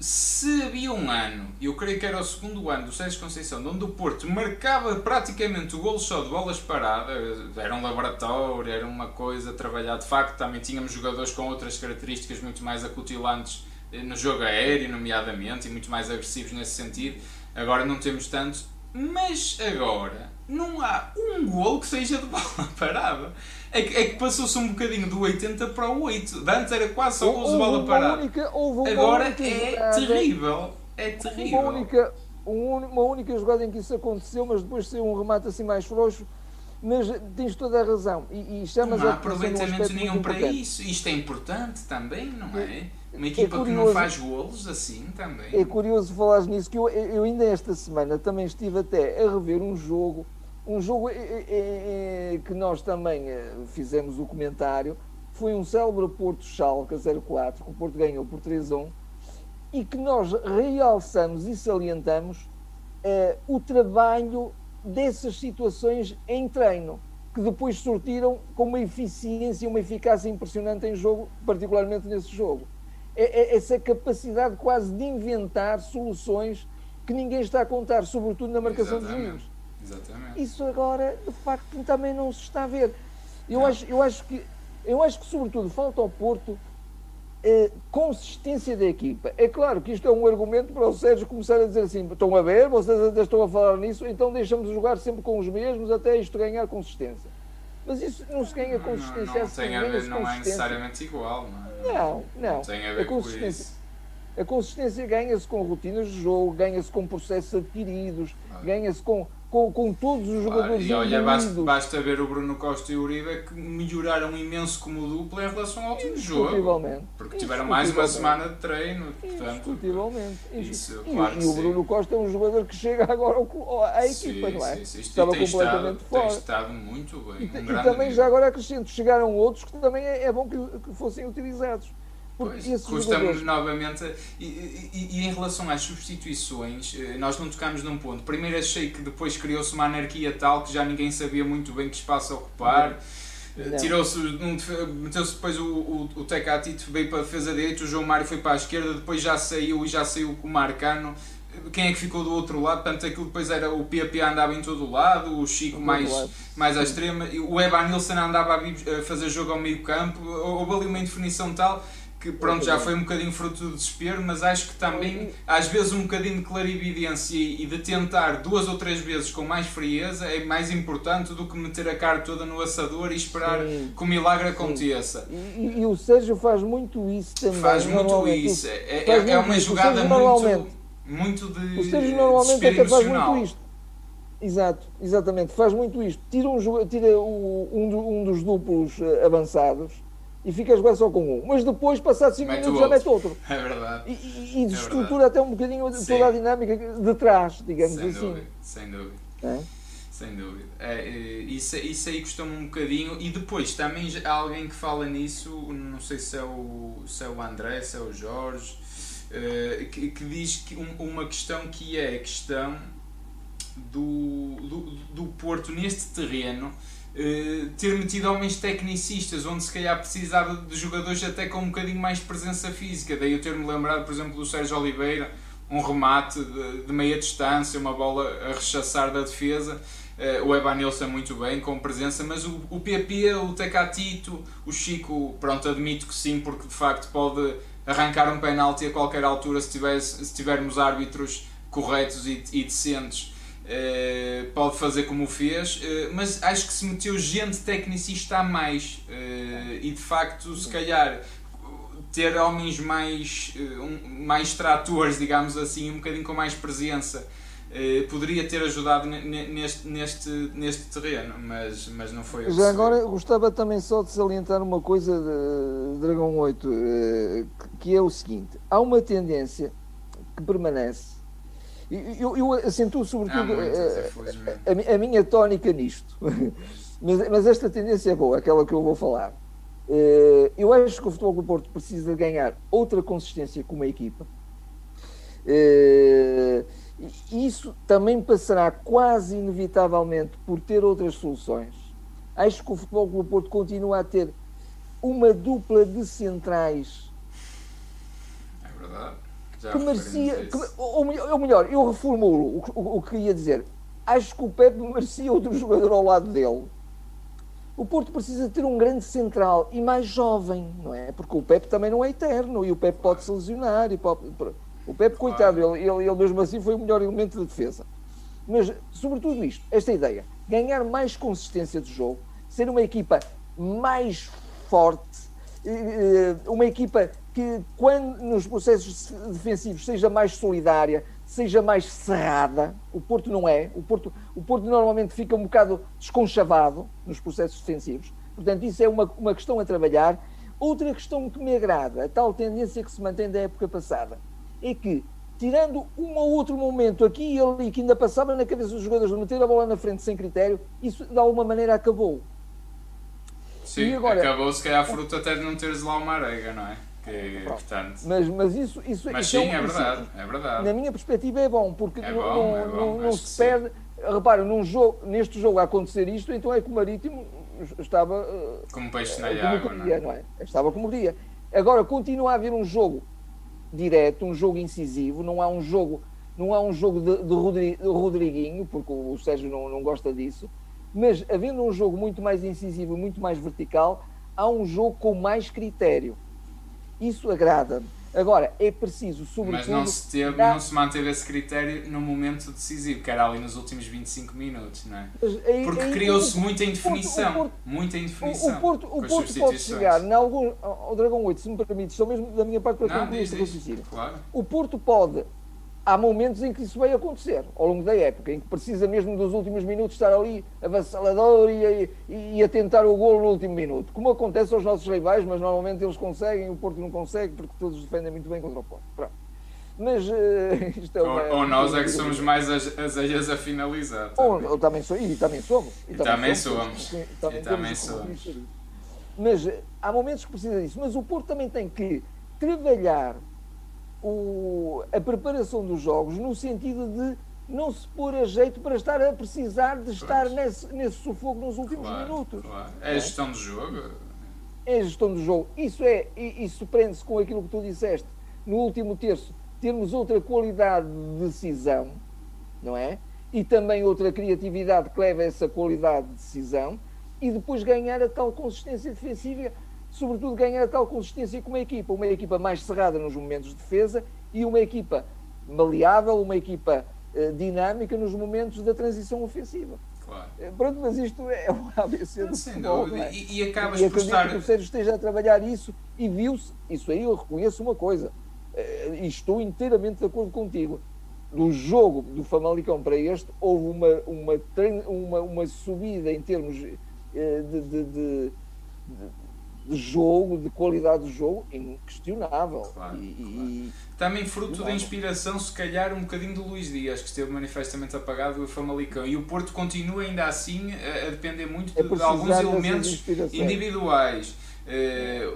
Se havia um ano, eu creio que era o segundo ano do Sérgio Conceição, onde o Porto marcava praticamente o golo só de bolas paradas, era um laboratório, era uma coisa a trabalhar de facto, também tínhamos jogadores com outras características muito mais acutilantes no jogo aéreo, nomeadamente, e muito mais agressivos nesse sentido. Agora não temos tantos, mas agora não há um gol que seja de bola [LAUGHS] parada. É que, é que passou-se um bocadinho do 80 para o 8. Antes era quase só gols de bola parada. Única, agora é terrível. É terrível. Uma única, uma única jogada em que isso aconteceu, mas depois saiu um remate assim mais frouxo mas tens toda a razão. E, e chamas não há aproveitamento nenhum para isso. Isto é importante também, não é? Uma equipa é curioso, que não faz golos assim também. É curioso falar nisso, que eu, eu ainda esta semana também estive até a rever um jogo, um jogo é, é, é, que nós também eh, fizemos o comentário, foi um célebre Porto Schalke 04, que o Porto ganhou por 3-1, e que nós realçamos e salientamos eh, o trabalho dessas situações em treino, que depois sortiram com uma eficiência e uma eficácia impressionante em jogo, particularmente nesse jogo. É, é essa capacidade quase de inventar soluções que ninguém está a contar, sobretudo na marcação Exatamente. dos juízes. Exatamente. Isso agora, de facto, também não se está a ver. Eu acho, eu acho que, eu acho que sobretudo falta ao Porto eh, consistência da equipa. É claro que isto é um argumento para o Sérgio começar a dizer assim: estão a ver, vocês ainda estão a falar nisso, então deixamos de jogar sempre com os mesmos até isto ganhar consistência. Mas isso não se ganha consistência não, não, não tem a ver, não é necessariamente igual, não é? Não, não. não tem a ver a com isso. A consistência ganha-se com rotinas de jogo, ganha-se com processos adquiridos, ganha-se com, com, com, todos os jogadores E olha, basta, basta, ver o Bruno Costa e o Uribe que melhoraram imenso como dupla em relação ao último jogo. Porque tiveram mais uma semana de treino. Portanto. Isso, e, claro e, o Bruno Costa é um jogador que chega agora à equipa, sim, não é? Sim, sim. Estava completamente estado, fora. Tem estado muito bem. E, um e também, já agora acrescento, chegaram outros que também é, é bom que, que fossem utilizados Custa-me jogadores... novamente. E, e, e, em relação às substituições, eh, nós não tocámos num ponto. Primeiro achei que depois criou-se uma anarquia tal que já ninguém sabia muito bem que espaço ocupar. Eh, tirou-se, meteu-se depois o, o, o Tecatito veio para a defesa direita, o João Mário foi para a esquerda, depois já saiu e já saiu com o Marcano quem é que ficou do outro lado? Portanto, aquilo depois era o PP andava em todo o lado, o Chico mais, mais à extrema, o Evan Nilsson andava a fazer jogo ao meio campo. Houve ali uma indefinição tal que pronto, já foi um bocadinho fruto do desespero, mas acho que também, às vezes, um bocadinho de clarividência e de tentar duas ou três vezes com mais frieza é mais importante do que meter a cara toda no assador e esperar Sim. que o milagre aconteça. E, e, o Sérgio faz muito isso também. Faz muito isso. É, é, é uma jogada muito muito de. O Sérgio normalmente até faz muito isto. Exato, exatamente, faz muito isto. Tira um, tira um, um dos duplos eh, avançados e fica a jogar só com um. Mas depois, passados 5 minutos, já mete outro. [LAUGHS] É verdade. E, e, e desestrutura é até um bocadinho Sim. toda a dinâmica de trás, digamos sem assim. Dúvida, sem dúvida. É? Sem dúvida. É, é isso, isso aí costuma um bocadinho. E depois também há alguém que fala nisso, não sei se é o, se é o André, se é o Jorge eh, que, que, diz que um, uma questão que é a questão do, do, do Porto neste terreno uh, ter metido homens tecnicistas, onde se calhar precisava de jogadores até com um bocadinho mais presença física. Daí eu ter-me lembrado, por exemplo, do Sérgio Oliveira, um remate de, de meia distância, uma bola a rechaçar da defesa. Uh, o Evanilson muito bem, com presença, mas o, o PP, o Tecatito, o Chico, pronto, admito que sim, porque de facto pode arrancar um penalti a qualquer altura se, tivesse, se tivermos árbitros corretos e, e decentes. Uh, pode fazer como o fez, uh, mas acho que se meteu gente tecnicista a mais uh, e de facto, se calhar, ter homens mais, um, mais tratores, digamos assim, um bocadinho com mais presença eh, poderia ter ajudado neste, neste, neste terreno, mas, mas não foi Já agora gostava também só de salientar uma coisa de Dragão 8, eh, que é o seguinte: há uma tendência que permanece. Eu, eu acentuo sobretudo muitas, a, a, minha tónica nisto, [LAUGHS] mas, mas esta tendência é boa, aquela que eu vou falar. Eh, eu acho que o Futebol do Porto precisa ganhar outra consistência como equipa. Isso também passará quase inevitavelmente por ter outras soluções. Acho que o Futebol Clube Porto continua a ter uma dupla de centrais. É verdade. Já que merecia. Que, ou, ou, melhor, eu reformulo o, o, o que ia dizer. Acho que o Pepe merecia outro [LAUGHS] jogador ao lado dele. O Porto precisa ter um grande central e mais jovem, não é? Porque o Pepe também não é eterno e o Pepe pode se lesionar e pode o Pepe, coitado, ele, ele, ele mesmo assim foi o melhor elemento de defesa. Mas, sobretudo isto, esta ideia, ganhar mais consistência de jogo, ser uma equipa mais forte, eh, uma equipa que, quando nos processos defensivos, seja mais solidária, seja mais cerrada. O Porto não é. O Porto, o Porto normalmente fica um bocado desconchavado nos processos defensivos. Portanto, isso é uma, uma questão a trabalhar. Outra questão que me agrada, a tal tendência que se mantém da época passada é que, tirando um ou outro momento aqui e ali que ainda passava na cabeça dos jogadores de meter a bola na frente sem critério, isso de alguma maneira acabou. Sim, agora, acabou se calhar a fruta até de não teres lá uma arega, não é? Que, portanto... mas, mas isso, isso, mas isso sim, é, um, é verdade, é verdade. Na minha perspectiva é bom, porque é bom, não, é bom, não, não se perde. Repara, num jogo, neste jogo a acontecer isto, então é que o Marítimo estava. Eh, como peixe na água, queria, não, é? não é? Estava como queria. Agora, continua a haver um jogo direto, um jogo incisivo, não há um jogo, não há um jogo de, de Rodriguinho, porque o Sérgio não, não gosta disso, mas havendo um jogo muito mais incisivo, muito mais vertical, há um jogo com mais critério. Isso agrada-me. Agora, é preciso, sobretudo. Mas não se, teve, não se manteve esse critério no momento decisivo, que era ali nos últimos 25 minutos, não é? Porque criou-se muita indefinição. Porto, muita indefinição. O Porto, o Porto pode chegar, em algum, ao Dragão 8, se me permite, só mesmo da minha parte para concluir este raciocínio. Claro. O Porto pode há momentos em que isso vai acontecer, ao longo da época, em que precisa mesmo dos últimos minutos estar ali avassalador e, e, e a tentar o golo no último minuto, como acontece aos nossos rivais, mas normalmente eles conseguem, o Porto não consegue, porque todos defendem muito bem contra o Porto. Pronto. Mas uh, [LAUGHS] isto é uma, ou, ou nós é que somos mais as, as a finalizar. Ou, ou, também sou, e também somos. E, e também, somos. somos. também, e também somos. Mas há momentos que precisa disso. Mas o Porto também tem que trabalhar o, a preparação dos jogos no sentido de não se pôr a jeito para estar a precisar de estar nesse, nesse sufoco nos últimos claro, minutos. Claro. É a é? gestão do jogo. É a gestão do jogo. Isso, é, isso prende-se com aquilo que tu disseste. No último terço, termos outra qualidade de decisão, não é? E também outra criatividade que leva a essa qualidade de decisão e depois ganhar a tal consistência defensiva, sobretudo ganhar a tal consistência com uma equipa, uma equipa mais cerrada nos momentos de defesa e uma equipa maleável, uma equipa uh, dinâmica nos momentos da transição ofensiva. Claro. Eh, pronto, mas isto é o [LAUGHS] ABC do Sem futebol. Dúvida. É? E, e acabas e por estar. que o Sérgio esteja a trabalhar isso e viu-se, isso aí eu reconheço uma coisa, uh, e estou inteiramente de acordo contigo. Do jogo do Famalicão para este, houve uma, uma, uma, uma subida em termos eh, de, de, de, de, jogo, de qualidade de jogo, inquestionável. Claro, e, claro. Também fruto da inspiração, se calhar, um bocadinho do Luís Dias, que esteve manifestamente apagado do Famalicão. E o Porto continua ainda assim a, depender muito é de, de alguns elementos individuais. Eh,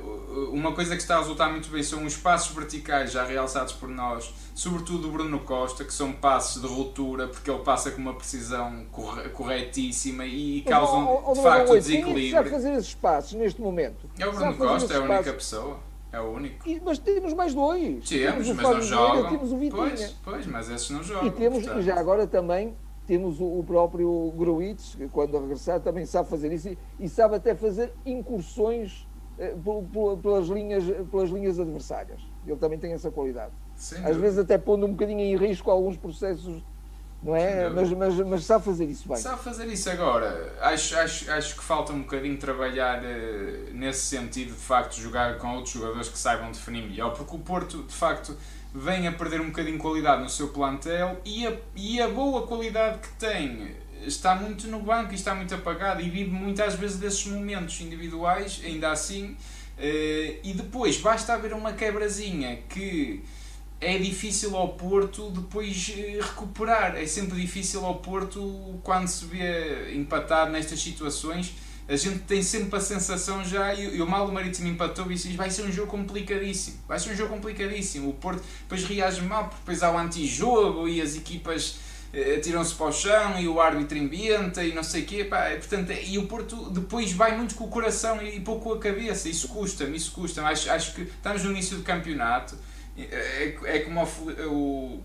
uma coisa que está a resultar muito bem são os passos verticais já realçados por nós, sobretudo o Bruno Costa, que são passos de ruptura, porque ele passa com uma precisão corretíssima e causam de facto o desequilíbrio. Quem é fazer esses passos neste momento? É o Bruno Costa, é a única pessoa. É o único. E, mas temos mais dois. Temos, mas não jogam. Temos o Vitinha. Pois, pois, mas esses não jogam. E temos, portanto. já agora também, temos o, o próprio Gruitz, que quando regressar também sabe fazer isso e, sabe até fazer incursões pelas linhas, pelas linhas adversárias. Ele também tem essa qualidade. Sem Às dúvida. vezes até pondo um bocadinho em risco alguns processos, não é? Mas, mas, mas sabe fazer isso bem. Sabe fazer isso agora. Acho, acho, acho que falta um bocadinho trabalhar uh, nesse sentido, de facto, jogar com outros jogadores que saibam definir melhor, porque o Porto, de facto, vem a perder um bocadinho de qualidade no seu plantel e a, e a boa qualidade que tem está muito no banco e está muito apagado e vive muitas vezes desses momentos individuais, ainda assim. Uh, e depois basta haver uma quebrazinha que é difícil ao Porto depois eh, recuperar. É sempre difícil ao Porto quando se vê empatado nestas situações. A gente tem sempre a sensação já, e o Mal Marítimo empatou e diz vai ser um jogo complicadíssimo. Vai ser um jogo complicadíssimo. O Porto depois reage mal, porque depois há o antijogo e as equipas eh, atiram-se para o chão e o árbitro inventa e não sei o quê. Pá, e, portanto, e o Porto depois vai muito com o coração e pouco com a cabeça. Isso custa-me, isso custa-me. Acho, acho que estamos no início do campeonato. É, é como o,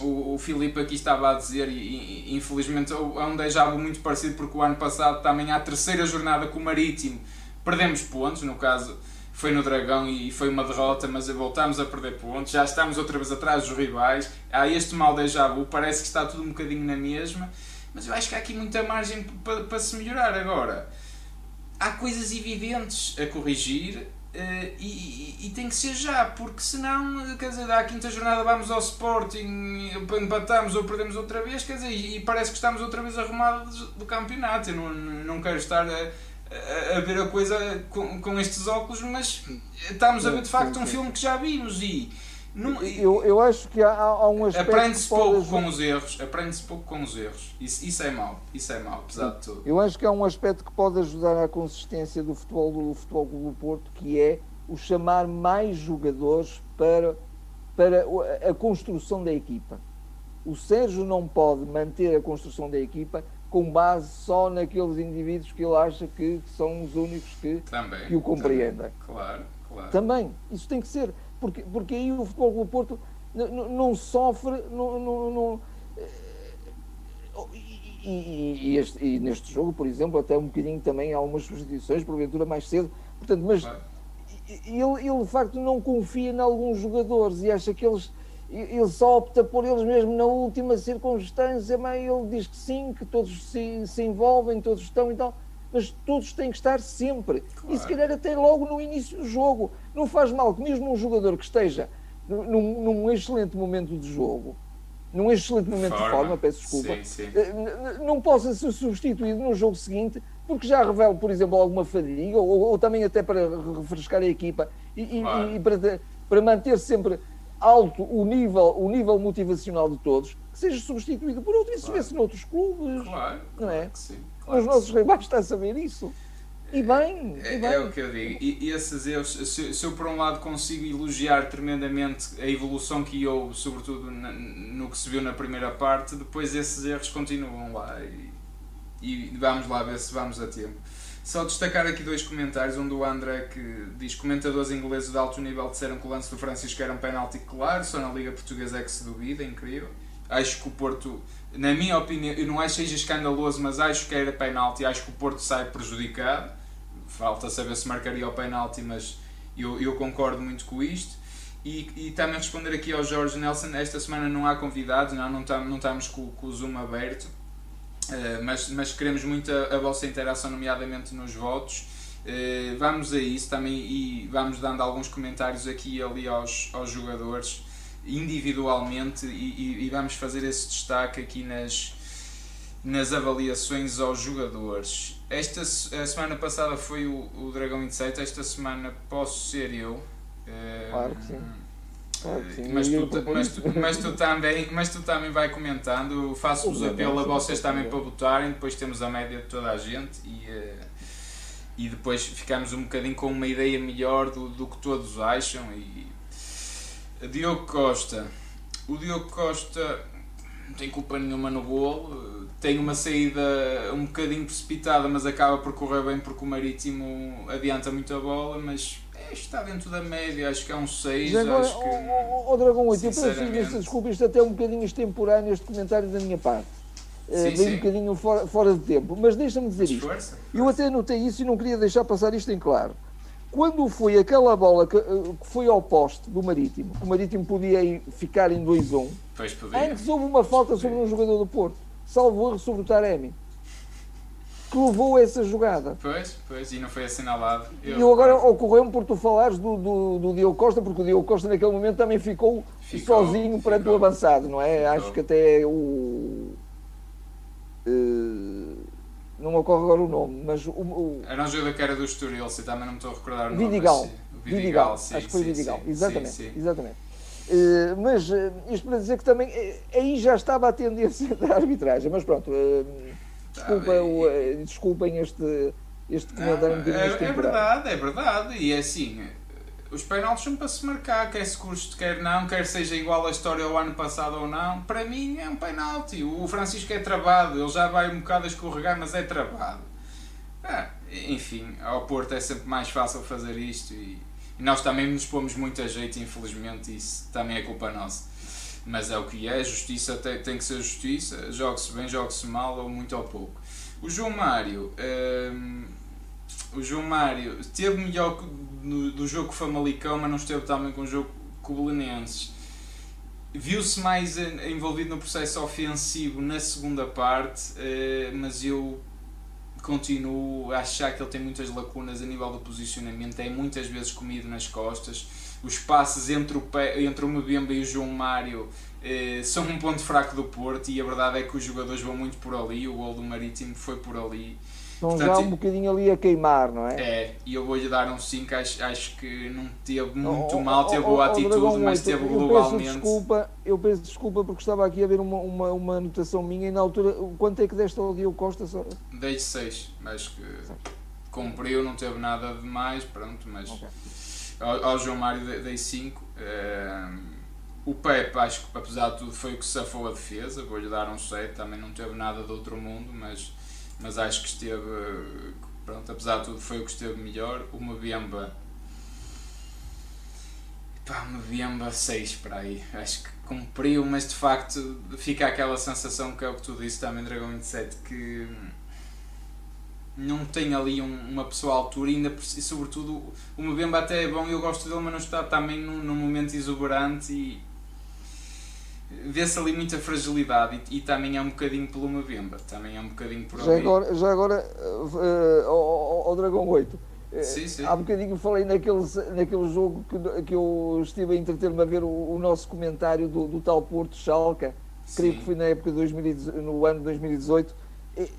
o, o Filipe aqui estava a dizer, e, e infelizmente é um déjà muito parecido, porque o ano passado, também à terceira jornada com o Marítimo, perdemos pontos, no caso foi no Dragão e foi uma derrota, mas voltámos a perder pontos, já estamos outra vez atrás dos rivais, há este mal déjà vu, parece que está tudo um bocadinho na mesma, mas eu acho que há aqui muita margem para, para se melhorar agora. Há coisas evidentes a corrigir, Uh, e, e, tem que ser já, porque senão, quer dizer, à quinta jornada vamos ao Sporting, empatamos ou perdemos outra vez, quer dizer, e, e parece que estamos outra vez arrumados do campeonato. Eu não, não quero estar a, a, ver a coisa com, com estes óculos, mas estamos a ver de facto um filme que já vimos e. Não, eu, eu acho que há, há um aspecto. Aprende-se pouco com os erros. Aprende-se pouco com os erros. Isso, isso é mau. Isso é mau, apesar de tudo. Eu acho que há um aspecto que pode ajudar à consistência do futebol do Futebol do Porto, que é o chamar mais jogadores para, para a construção da equipa. O Sérgio não pode manter a construção da equipa com base só naqueles indivíduos que ele acha que são os únicos que, também, que o compreendem. Claro, claro. Também, isso tem que ser, porque, porque aí o Futebol do Porto não, não sofre, não, não, não e, e, este, e, neste jogo, por exemplo, até um bocadinho também há algumas substituições, porventura mais cedo, portanto, mas claro. ele, ele de facto não confia em alguns jogadores e acha que eles ele só opta por eles mesmo na última circunstância, mas ele diz que sim, que todos se, se envolvem, todos estão e tal, mas todos têm que estar sempre. Claro. E se calhar até logo no início do jogo. Não faz mal que mesmo um jogador que esteja num, num excelente momento de jogo, num excelente momento forma. de forma, peço desculpa, sim, sim. Eh, não possa ser substituído no jogo seguinte, porque já revela, por exemplo, alguma fadiga, ou, ou também até para refrescar a equipa e, claro. e, e para, para manter sempre alto o nível, o nível motivacional de todos, que seja substituído por outro. Isso claro. vê-se noutros clubes. Claro, não é? Claro sim, claro Os nossos rivais estão a saber isso. E bem, é, e bem. é o que eu digo. E, e esses erros, se, se, eu por um lado consigo elogiar tremendamente a evolução que houve, sobretudo na, no que se viu na primeira parte, depois esses erros continuam lá. E, e vamos lá ver se vamos a tempo. Só destacar aqui dois comentários, um do André que diz comentadores ingleses de alto nível disseram que o lance do Francisco era um penalti claro, só na Liga Portuguesa é que se duvida, incrível. Acho que o Porto, na minha opinião, eu não acho que seja escandaloso, mas acho que era penalti, acho que o Porto sai prejudicado falta saber se marcaria o penalti, mas eu, eu concordo muito com isto. E, e também responder aqui ao Jorge Nelson, esta semana não há convidados, não, não, estamos, não estamos com, com o Zoom aberto, mas, mas queremos muito a, a, vossa interação, nomeadamente nos votos. Uh, vamos a isso também e vamos dando alguns comentários aqui e ali aos, aos jogadores individualmente e, e, e vamos fazer esse destaque aqui nas, nas avaliações aos jogadores. Esta a semana passada foi o, o Dragão Insight, esta semana posso ser eu. Eh, claro que sim. Mas, tu, mas, tu, mas, tu, também, mas tu também vai comentando, faço-vos apelo a vocês também para votarem, depois temos a média de toda a gente e, eh, e depois ficamos um bocadinho com uma ideia melhor do, do que todos acham. E, Diogo Costa. O Diogo Costa não tem culpa nenhuma no golo. Tem uma saída um bocadinho precipitada, mas acaba por correr bem porque o Marítimo adianta muito a bola, mas está dentro da média, acho que é um 6. agora, acho que, o, o, o Dragão 8, eu peço desculpa, isto até é um bocadinho extemporâneo este comentário da minha parte. Eh, sim, uh, um bocadinho fora, fora de tempo, mas deixa-me dizer isto. Força, força. Eu até notei isso e não queria deixar passar isto em claro. Quando foi aquela bola que, eh, que foi ao poste do Marítimo, o Marítimo podia ficar em 2-1, antes houve uma falta sobre um jogador do Porto, salvo erro sobre o Taremi, que levou essa jogada. Pois, pois, e não foi assinalado. Eu... E agora ocorreu-me por tu falares do, do, do, Diogo Costa, porque o Diogo Costa naquele momento também ficou, ficou sozinho perante ficou. o avançado, não é? Ficou. Acho que até o. Uh, não me ocorre agora o nome, mas o. o... Era um jogador que era do Estoril, se também não me estou a recordar o nome. Vidigal. Mas, Vidigal, Vidigal sim, acho que foi sim, Vidigal, sim, exatamente. Sim, exatamente. Uh, mas uh, isto para dizer que também uh, aí já estava a tendência [LAUGHS] da arbitragem, mas pronto, desculpa, tá desculpem este, este comentário um é, é verdade, é verdade, e é assim, os penaltis são para se marcar, quer se custe, quer não, quer seja igual a história ao ano passado ou não. Para mim é um penalti. O Francisco é travado, ele já vai um bocado a escorregar, mas é travado. Ah, enfim, ao Porto é sempre mais fácil fazer isto e, e nós também nos pomos muito a jeito, infelizmente, isso também é culpa nossa. Mas é o que é, justiça tem, tem que ser justiça, jogue-se bem, jogue-se mal ou muito ou pouco. O João Mário. Hum, o João Mário esteve melhor do jogo com o Famalicão, mas não esteve também com o jogo com. Viu-se mais envolvido no processo ofensivo na segunda parte, eh, mas eu continuo a achar que ele tem muitas lacunas a nível do posicionamento, é muitas vezes comido nas costas. Os passes entre o, entre o Mbemba e o João Mário eh, são um ponto fraco do Porto e a verdade é que os jogadores vão muito por ali, o gol do Marítimo foi por ali. Estão Portanto, já um bocadinho ali a queimar, não é? É, e eu vou-lhe dar um 5, acho, acho que não teve muito oh, mal, teve oh, boa oh, atitude, mas teve globalmente. Eu peço, desculpa, eu peço desculpa porque estava aqui a ver uma, uma, uma anotação minha e na altura, quanto é que deste ao Diogo Costa? Dei 6, acho que cumpriu, não teve nada de mais, pronto, mas okay. Ao, ao, João Mário dei 5. Uh, o Pepe, acho que apesar de tudo, foi o que safou a defesa, vou-lhe dar um 7, também não teve nada de outro mundo, mas mas acho que esteve, pronto, apesar de tudo, foi o que esteve melhor. O Mbemba, pá, Mbemba 6 para aí, acho que cumpriu, mas de facto fica aquela sensação que é o que tu disse também, Dragão 27, que não tem ali um, uma pessoa à altura e, ainda, e sobretudo o Mbemba até é bom, eu gosto dele, mas não está também num, num momento exuberante e vê-se ali muita fragilidade e, e, também é um bocadinho pelo Mavemba, também é um bocadinho por ali. Já agora, já agora uh, ao, ao Dragão 8, eh, sim, sim. há bocadinho falei naquele, naquele jogo que, que eu estive a entreter-me a ver o, o, nosso comentário do, do tal Porto Schalke, creio que foi na época de 2018, no ano de 2018. E,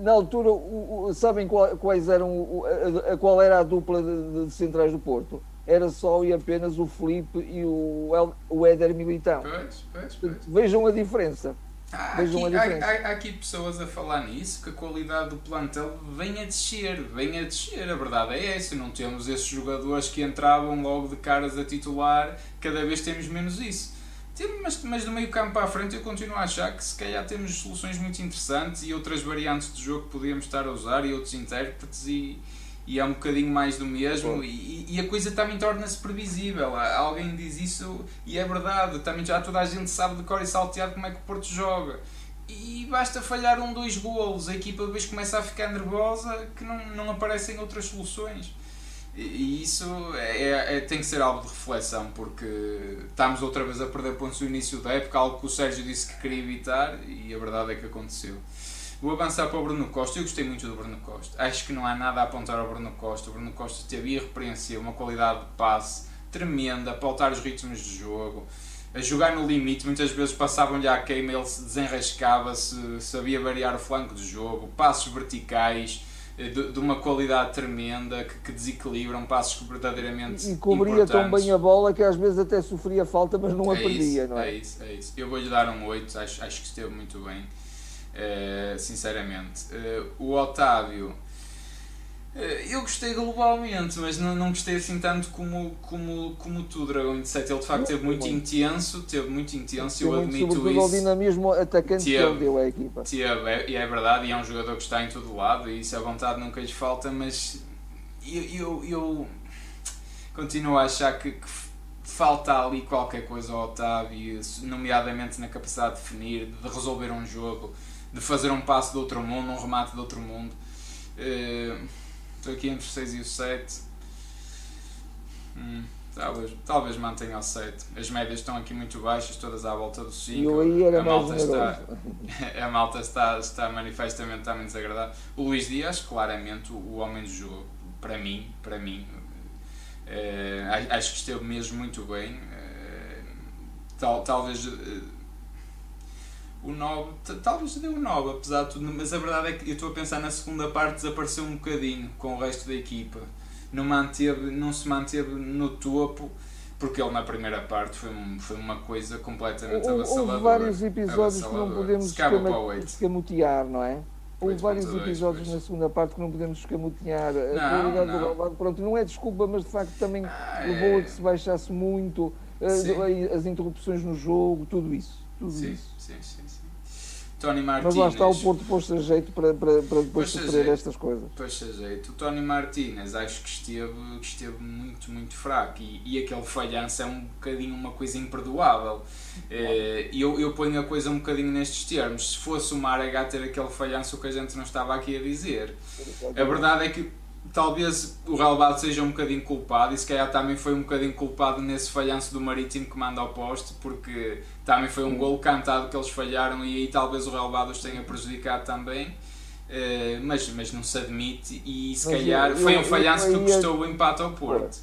na altura, o, o, sabem qual, quais eram, a, a, qual era a dupla de, de centrais do Porto? era só e apenas o Felipe e o, El, o Éder Militão. Pois, pois, pois. Vejam a diferença. Há aqui, há, há, há aqui, pessoas a falar nisso, que a qualidade do plantel vem a descer, vem a descer, a verdade é essa, não temos esses jogadores que entravam logo de caras a titular, cada vez temos menos isso. Mas, mas do meio campo para a frente eu continuo a achar que se calhar temos soluções muito interessantes e outras variantes de jogo que podíamos estar a usar e outros intérpretes e, e é um bocadinho mais do mesmo e, e a coisa também torna-se previsível. Alguém diz isso e é verdade, também já toda a gente sabe de cor e salteado como é que o Porto joga. E basta falhar um, dois golos, a equipa depois começa a ficar nervosa que não, não aparecem outras soluções. E isso é, é, é, tem que ser algo de reflexão, porque estamos outra vez a perder pontos no início da época, algo que o Sérgio disse que queria evitar e a verdade é que aconteceu. Vou avançar para o Bruno Costa. Eu gostei muito do Bruno Costa. Acho que não há nada a apontar ao Bruno Costa. O Bruno Costa teve irrepreensível, uma qualidade de passe tremenda, para altar os ritmos de jogo, a jogar no limite. Muitas vezes passavam-lhe à queima, ele se desenrascava, -se, sabia variar o flanco de jogo, passos verticais de, de, uma qualidade tremenda que, que, desequilibram passos verdadeiramente e cobria tão bem a bola que às vezes até sofria falta mas não a é perdia isso, não é? é isso, é isso. Eu vou-lhe dar um 8 acho, acho que esteve muito bem uh, sinceramente. Uh, o Otávio eh, eu gostei globalmente, mas não, não gostei assim tanto como, como, como tu, Dragão 27. Ele de facto teve muito intenso, teve muito intenso, eu admito sobretudo isso. o dinamismo atacante teve, que ele deu à equipa. Teve, é, é verdade, e é um jogador que está em todo lado, e isso a vontade nunca lhe falta, mas eu, eu, eu continuo a achar que, que falta ali qualquer coisa ao Otávio, nomeadamente na capacidade de definir, de resolver um jogo, de fazer um passo de outro mundo, um remate de outro mundo. Uh, Estou aqui entre o 6 e o 7. Hum, talvez, talvez mantenha o 7. As médias estão aqui muito baixas, todas à volta do 5. Eu aí era a malta está, [LAUGHS] A malta está, está manifestamente também desagradável. O Luís Dias, claramente, o homem do jogo, para mim, para mim, é, acho que esteve mesmo muito bem. É, tal, talvez eh, o 9, talvez deu o 9, apesar de tudo, mas a verdade é que eu estou a pensar na segunda parte desapareceu um bocadinho com o resto da equipa. Não, manteve, não se manteve no topo, porque ele na primeira parte foi, foi uma coisa completamente Houve avassaladora. Houve vários episódios que não podemos escamotear, não é? Houve vários episódios pois. na segunda parte que não podemos escamotear. A qualidade do pronto, não é desculpa, mas de facto também ah, levou é... a que se baixasse muito, eh, as interrupções no jogo, tudo isso. Tudo sim, isso. sim, sim. Tony Martínez. Mas lá está o Porto posto a jeito para, para, para depois sofrer estas coisas. Pois a jeito. O Tony Martínez acho que esteve, que esteve muito, muito fraco e, e aquele falhanço é um bocadinho uma coisa imperdoável. Eh, e eu, eu ponho a coisa um bocadinho nestes termos. Se fosse o Maragá ter aquele falhanço, o que a gente não estava aqui a dizer. A verdade é que talvez o relevado seja um bocadinho culpado e se calhar também foi um bocadinho culpado nesse falhanço do Marítimo que manda ao poste porque também foi um gol cantado que eles falharam e aí talvez o relevado os tenha prejudicado também uh, mas, mas não se admite e se mas calhar eu, foi um falhanço eu, eu, que custou o empate ao Porto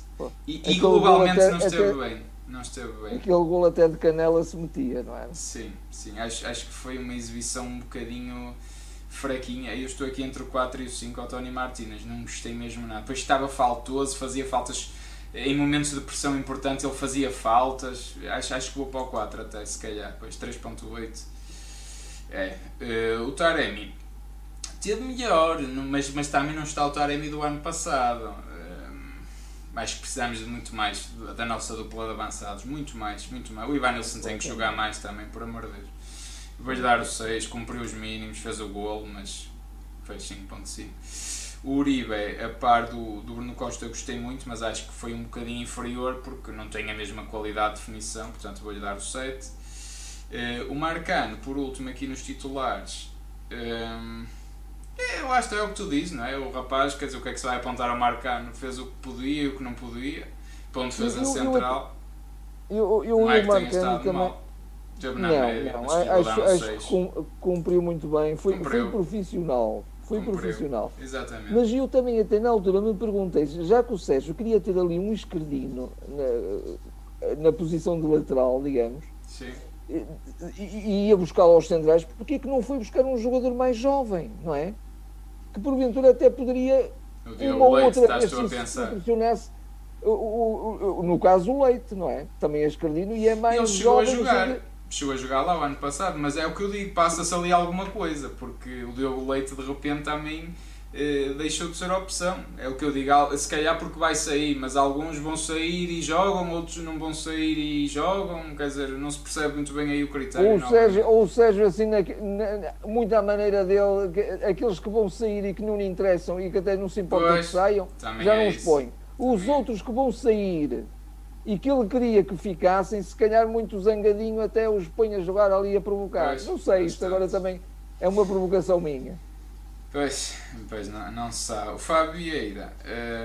e, e globalmente até, não esteve até, bem não esteve bem aquele gol até de canela se metia não é? sim, sim acho, acho que foi uma exibição um bocadinho fraquinha. Eu estou aqui entre o 4 e o 5 ao Tony Martínez, não gostei mesmo nada. Depois estava faltoso, fazia faltas em momentos de pressão importante, ele fazia faltas. Acho, acho que vou para o 4 até, se calhar. Depois 3.8. É. Uh, o Taremi teve melhor, mas, mas também não está o Taremi do ano passado. Uh, acho que precisamos de muito mais da nossa dupla de avançados. Muito mais, muito mais. O Ivan Nilsson tem que jogar mais também, por amor de Deus. Vou-lhe dar o 6, cumpriu os mínimos, fez o golo, mas fez 5.5. O Uribe, a par do, do Bruno Costa, eu gostei muito, mas acho que foi um bocadinho inferior porque não tem a mesma qualidade de definição, portanto vou-lhe dar o 7. Uh, eh, o Marcano, por último, aqui nos titulares. Um, é, lá está, é o que tu dizes, não é? O rapaz, quer dizer, o que é que se vai apontar ao Marcano? Fez o que podia e o que não podia. Ponto de defesa central. Eu, eu, eu, eu, o Marcano também. Mal Teve na não, média, não. Acho, acho que cumpriu muito bem. Foi, foi profissional. Foi cumpriu. profissional. Exatamente. Mas eu também até na altura me perguntei, já que o Sérgio queria ter ali um esquerdino na, na posição de lateral, digamos, Sim. E, e ia buscar aos centrais, porque é que não foi buscar um jogador mais jovem, não é? Que porventura até poderia uma ou outra vez se impressionasse o, o, o, no caso o Leite, não é? Também é esquerdino e é mais ele chegou jovem. A jogar. Chegou a jogar lá o ano passado, mas é o que eu digo, passa-se ali alguma coisa, porque o Diogo Leite de repente também eh, deixou de ser opção. É o que eu digo, se calhar porque vai sair, mas alguns vão sair e jogam, outros não vão sair e jogam, quer dizer, não se percebe muito bem aí o critério. Ou o Sérgio, ou Sérgio assim, na, na, muito à maneira dele, que, aqueles que vão sair e que não lhe interessam e que até não se importa pois, que saiam, já é não os põe. Os também outros é. que vão sair e que ele queria que ficassem, se calhar muito zangadinho até os põe a jogar ali a provocar. Pois, não sei, isto agora também é uma provocação minha. Pois, pois não, não se sabe. O Fábio Vieira,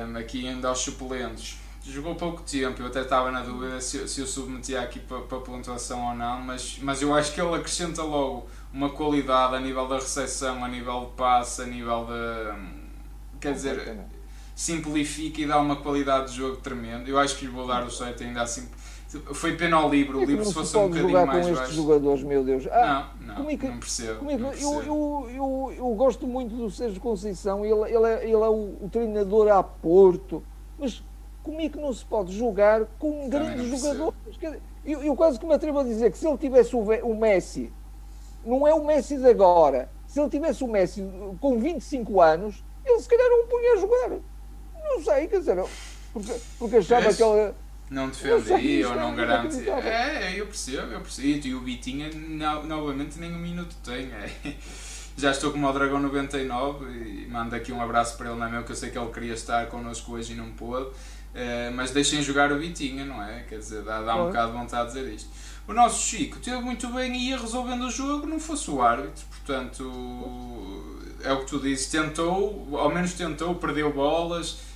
um, aqui ainda aos suplentes, jogou pouco tempo, eu até estava na dúvida se, se eu submetia aqui para, para pontuação ou não, mas, mas eu acho que ele acrescenta logo uma qualidade a nível da recepção, a nível de passe, a nível de. Quer dizer, simplifica e dá uma qualidade de jogo tremendo. Eu acho que lhe vou dar o 7 ainda assim foi pena ao livro, o livro se fosse um bocadinho jogar mais com estes jogadores, meu Deus. Ah, não, não, é que, não percebo. É que, não percebo. Eu, eu, eu, eu, gosto muito do Sérgio Conceição, ele, ele é, ele é o, o, treinador a Porto, mas como é que não se pode jogar com grandes jogadores? Eu, eu, quase que me atrevo a dizer que se ele tivesse o, o Messi, não é o Messi de agora, se ele tivesse o Messi com 25 anos, ele se calhar não o punha a jogar. Não sei, quer dizer, porque, porque achava que ele não defende ou não garante. É, eu percebo, eu percebo. E o Bitinha no, novamente nem um minuto tem. É. [LAUGHS] Já estou como o Dragão 99 e mando aqui um abraço para ele, não é meu? Que eu sei que ele queria estar connosco hoje e não pôde. É, mas deixem jogar o Bitinha, não é? Quer dizer, dá, dá um bocado de vontade de dizer isto. O nosso Chico teve muito bem e ia resolvendo o jogo, não fosse o árbitro, portanto, é o que tu dizes, tentou, ao menos tentou, perdeu bolas eh,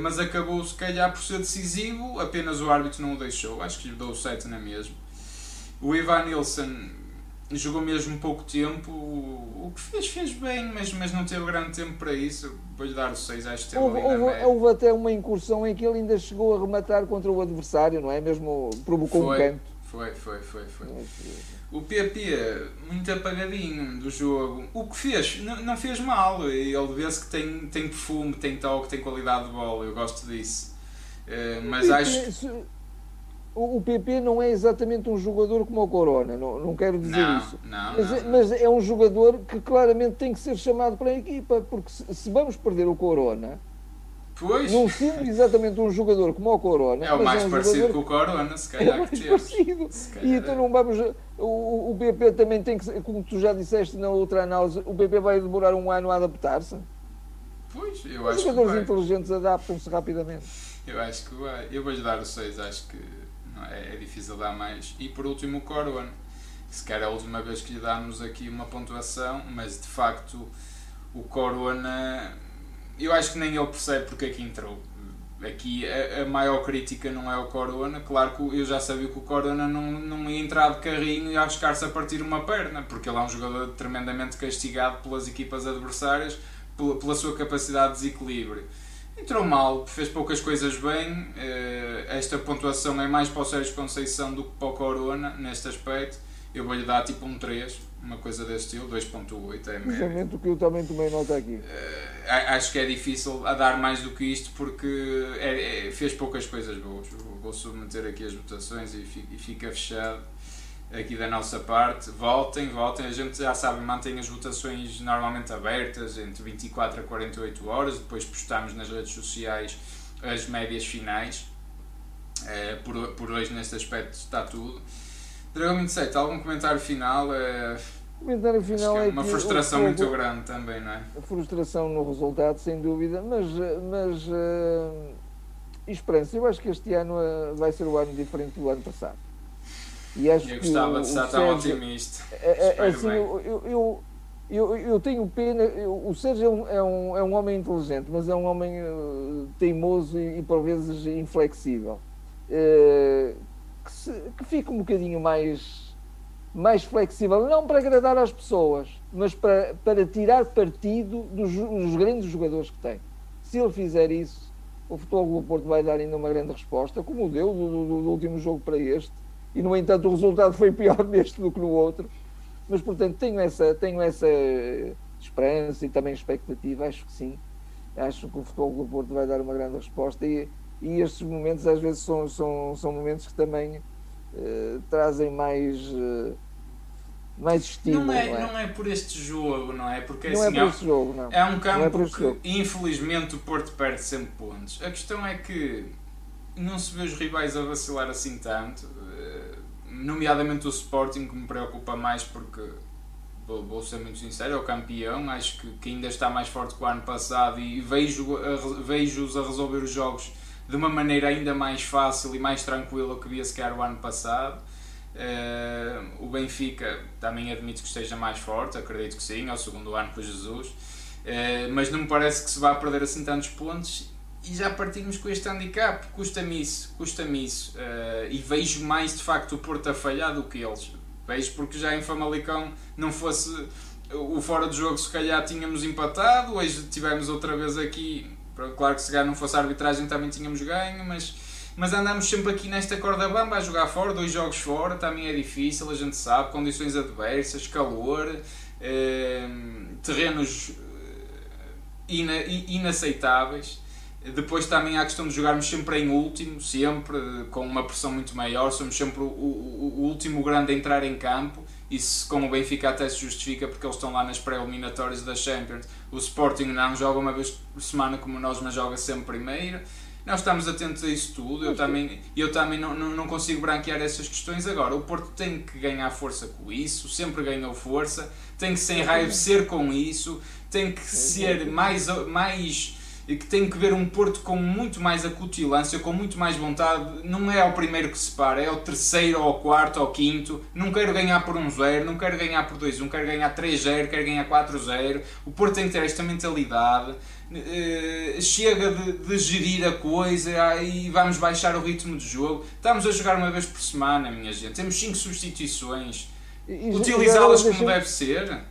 mas acabou se calhar por ser decisivo, apenas o árbitro não o deixou, acho que lhe deu o 7 na mesma. O Ivan Nilsson jogou mesmo pouco tempo, o que fez, fez bem, mas, mas não teve grande tempo para isso, vou-lhe dar o 6, acho que houve, houve, houve, até uma incursão em que ele ainda chegou a rematar contra o adversário, não é? Mesmo provocou foi, um canto. Foi, foi, foi, foi. O PP, muito apagadinho do jogo. O que fez, não fez mal. Ele vê-se que tem, tem perfume, tem toque, tem qualidade de bola. Eu gosto disso. Uh, mas PP, acho. O PP não é exatamente um jogador como o Corona, não, não quero dizer não, isso. Não, mas, não. É, mas, é um jogador que claramente tem que ser chamado para a equipa, porque se, se vamos perder o Corona, Pois. Não sendo exatamente um jogador como o Corona. É o mais é um parecido jogador... com o Corona, se calhar. É mais que parecido. E então não vamos. O, o BP também tem que. Como tu já disseste na outra análise, o BP vai demorar um ano a adaptar-se. Pois, eu Os acho que. Os jogadores inteligentes adaptam-se rapidamente. Eu acho que vai. Eu vou-lhe dar o 6, acho que é, é, difícil dar mais. E por último, o Corona. Se calhar é a última vez que lhe damos aqui uma pontuação, mas de facto o Corona eu acho que nem ele percebe porque é que entrou. Aqui a, a, maior crítica não é o Corona, claro que eu já sabia que o Corona não, não ia entrar de carrinho e arriscar-se a partir uma perna, porque ele é um jogador tremendamente castigado pelas equipas adversárias pela, pela sua capacidade de desequilíbrio. Entrou mal, fez poucas coisas bem. Eh, esta pontuação é mais para o Sérgio Conceição do que para o Corona neste aspecto. Eu vou-lhe dar tipo um 3 uma coisa desse estilo, 2.8 é Precisamente o que eu também tomei nota aqui. Uh, acho que é difícil a dar mais do que isto porque é, é, fez poucas coisas boas. Vou submeter aqui as votações e fica, e fica fechado aqui da nossa parte. Votem, votem. A gente já sabe, mantém as votações normalmente abertas entre 24 a 48 horas. Depois postamos nas redes sociais as médias finais. Uh, por, por hoje, neste aspecto, está tudo. Dragão 27, algum comentário final? É... O comentário final é, é, uma frustração muito grande também, não é? A frustração no resultado, sem dúvida, mas, mas uh, esperança. Eu acho que este ano uh, vai ser o ano diferente do ano passado. E acho eu gostava que de estar tão otimista. É, é, assim, eu, eu, eu, eu, tenho pena. Eu, o Sérgio é um, é, um, é um homem inteligente, mas é um homem uh, teimoso e, e, por vezes inflexível. Uh, que, se, que fique um bocadinho mais, mais flexível, não para agradar às pessoas, mas para, para tirar partido dos, dos grandes jogadores que tem. Se ele fizer isso, o Futebol do Porto vai dar ainda uma grande resposta, como deu do, do, do, último jogo para este, e no entanto o resultado foi pior [LAUGHS] neste do que no outro. Mas portanto tenho essa, tenho essa esperança e também expectativa, acho que sim. Acho que o Futebol do Porto vai dar uma grande resposta e, e estes momentos às vezes são, são, são momentos que também uh, trazem mais. Uh, mais estímulo. Não é, não é, não, é? por este jogo, não é? Porque não assim, é por este jogo, não. É um campo é que, infelizmente, o Porto perde sempre pontos. A questão é que não se vê os rivais a vacilar assim tanto, nomeadamente o Sporting, que me preocupa mais porque vou, vou ser muito sincero, é o campeão, acho que, que ainda está mais forte que o ano passado e vejo-os vejo a resolver os jogos de uma maneira ainda mais fácil e mais tranquila que via sequer o ano passado. Uh, o Benfica também admito que esteja mais forte, acredito que sim, é o segundo ano com Jesus, uh, mas não me parece que se vá perder assim tantos pontos e já partimos com este handicap, custa-me isso, custa-me isso, uh, e vejo mais de facto o Porto a falhar do que eles, Vejo porque já em Famalicão não fosse o fora de jogo, se calhar tínhamos empatado, hoje tivemos outra vez aqui. Claro que se não fosse a arbitragem também tínhamos ganho, mas, mas andamos sempre aqui nesta corda bamba a jogar fora, dois jogos fora, também é difícil, a gente sabe, condições adversas, calor, eh, terrenos ina, inaceitáveis. Depois também há a questão de jogarmos sempre em último, sempre, com uma pressão muito maior, somos sempre o, o, o último grande a entrar em campo. Isso com o Benfica até se justifica porque eles estão lá nas pré-eliminatórias da Champions. O Sporting não joga uma vez por semana como nós, mas joga sempre primeiro. Nós estamos atentos a isso tudo. Eu também, eu também não, não, consigo branquear essas questões. Agora, o Porto tem que ganhar força com isso, sempre ganhou força, tem que se enraivecer com isso, tem que ser mais, mais e que tem que ver um Porto com muito mais acutilância, com muito mais vontade. Não é o primeiro que se para, é o terceiro, ou o quarto, ou o quinto. Não quero ganhar por 1-0, não quero ganhar por 2-1, quero ganhar 3-0, quero ganhar 4-0. O Porto tem que ter esta mentalidade. Uh, chega de, de, gerir a coisa e vamos baixar o ritmo de jogo. Estamos a jogar uma vez por semana, minha gente. Temos 5 substituições. Utilizá-las como deve ser.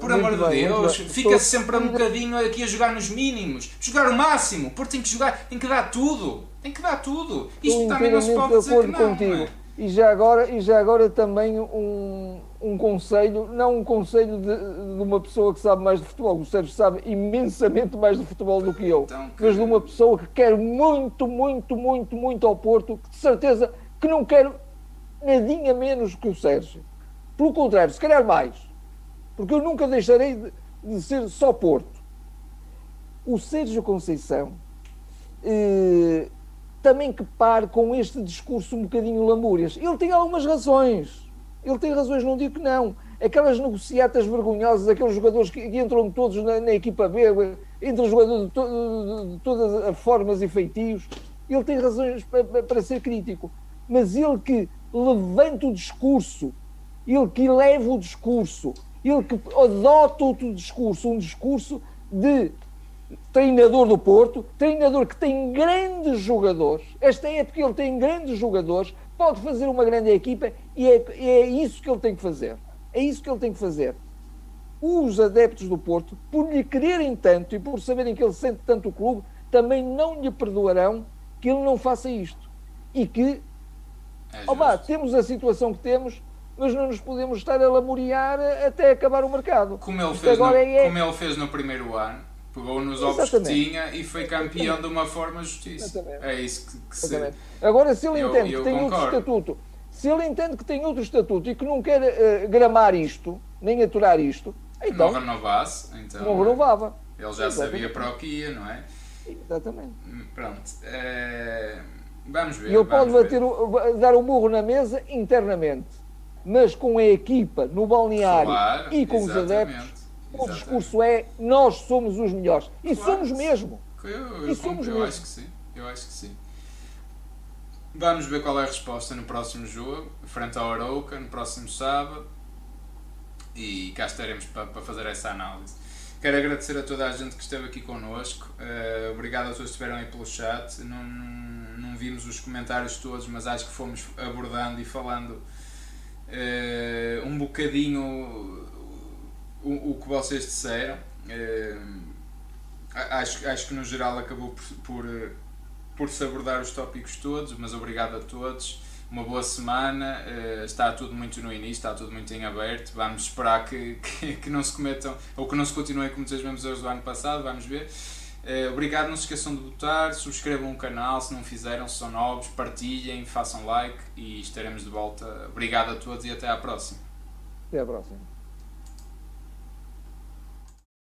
Por amor de Deus, fica-se sempre um bocadinho aqui a jogar nos mínimos. Jogar o máximo, porque tem que jogar, tem que dar tudo. Tem que dar tudo. Isto também não se pode dizer que não, contigo. Não é? E já agora, e já agora também um, um conselho, não um conselho de, de, uma pessoa que sabe mais de futebol, o Sérgio sabe imensamente mais de futebol do que eu, então, que... mas de uma pessoa que quer muito, muito, muito, muito ao Porto, que de certeza que não quer nadinha menos que o Sérgio. Pelo contrário, se calhar mais porque eu nunca deixarei de, de ser só Porto. O Sérgio Conceição eh, também que pare com este discurso um bocadinho lamúrias. Ele tem algumas razões. Ele tem razões, não digo que não. Aquelas negociatas vergonhosas, aqueles jogadores que, que entram todos na, na, equipa B, entre jogadores de, to, de, de, todas as formas e feitios, ele tem razões para, para ser crítico. Mas ele que levanta o discurso, ele que eleva o discurso, ele que adota outro discurso, um discurso de treinador do Porto, treinador que tem grandes jogadores. Esta época ele tem grandes jogadores, pode fazer uma grande equipa e é, é isso que ele tem que fazer. É isso que ele tem que fazer. Os adeptos do Porto, por lhe quererem tanto e por saberem que ele sente tanto o clube, também não lhe perdoarão que ele não faça isto. E que, é opa, temos a situação que temos, mas não nos podemos estar a lamuriar até acabar o mercado. Como ele, fez no, é... como ele fez no primeiro ano, pegou nos ovos que tinha e foi campeão Exatamente. de uma forma justiça. Exatamente. É isso que, que se... Agora, se ele eu, entende eu que tem concordo. outro estatuto, se ele entende que tem outro estatuto e que não quer uh, gramar isto, nem aturar isto, então. Não renovasse, então. Não renovava. Ele já Exatamente. sabia para o que ia, não é? Exatamente. Pronto. É... Vamos ver. E ele pode bater o, dar o burro na mesa internamente mas com a equipa no balneário claro, e com os adeptos, o discurso é nós somos os melhores. E claro. somos mesmo. Eu, eu, e somos eu, mesmo. acho que sim. Eu acho que sim. Vamos ver qual é a resposta no próximo jogo, frente ao Arouca, no próximo sábado. E cá estaremos para, para fazer essa análise. Quero agradecer a toda a gente que esteve aqui connosco. Uh, obrigado a todos que estiveram aí pelo chat. Não, não, não vimos os comentários todos, mas acho que fomos abordando e falando uh, um bocadinho o, o, que vocês disseram. Uh, acho, acho que no geral acabou por, por, por se abordar os tópicos todos, mas obrigado a todos. Uma boa semana, uh, está tudo muito no início, está tudo muito em aberto. Vamos esperar que, [LAUGHS] que, que não se cometam ou que não se continuem como os mesmos erros do ano passado, vamos ver. Uh, obrigado, não se esqueçam de votar, subscrevam o canal se não fizeram, se são novos, partilhem, façam like e estaremos de volta. Obrigado a todos e até à próxima. Até à próxima.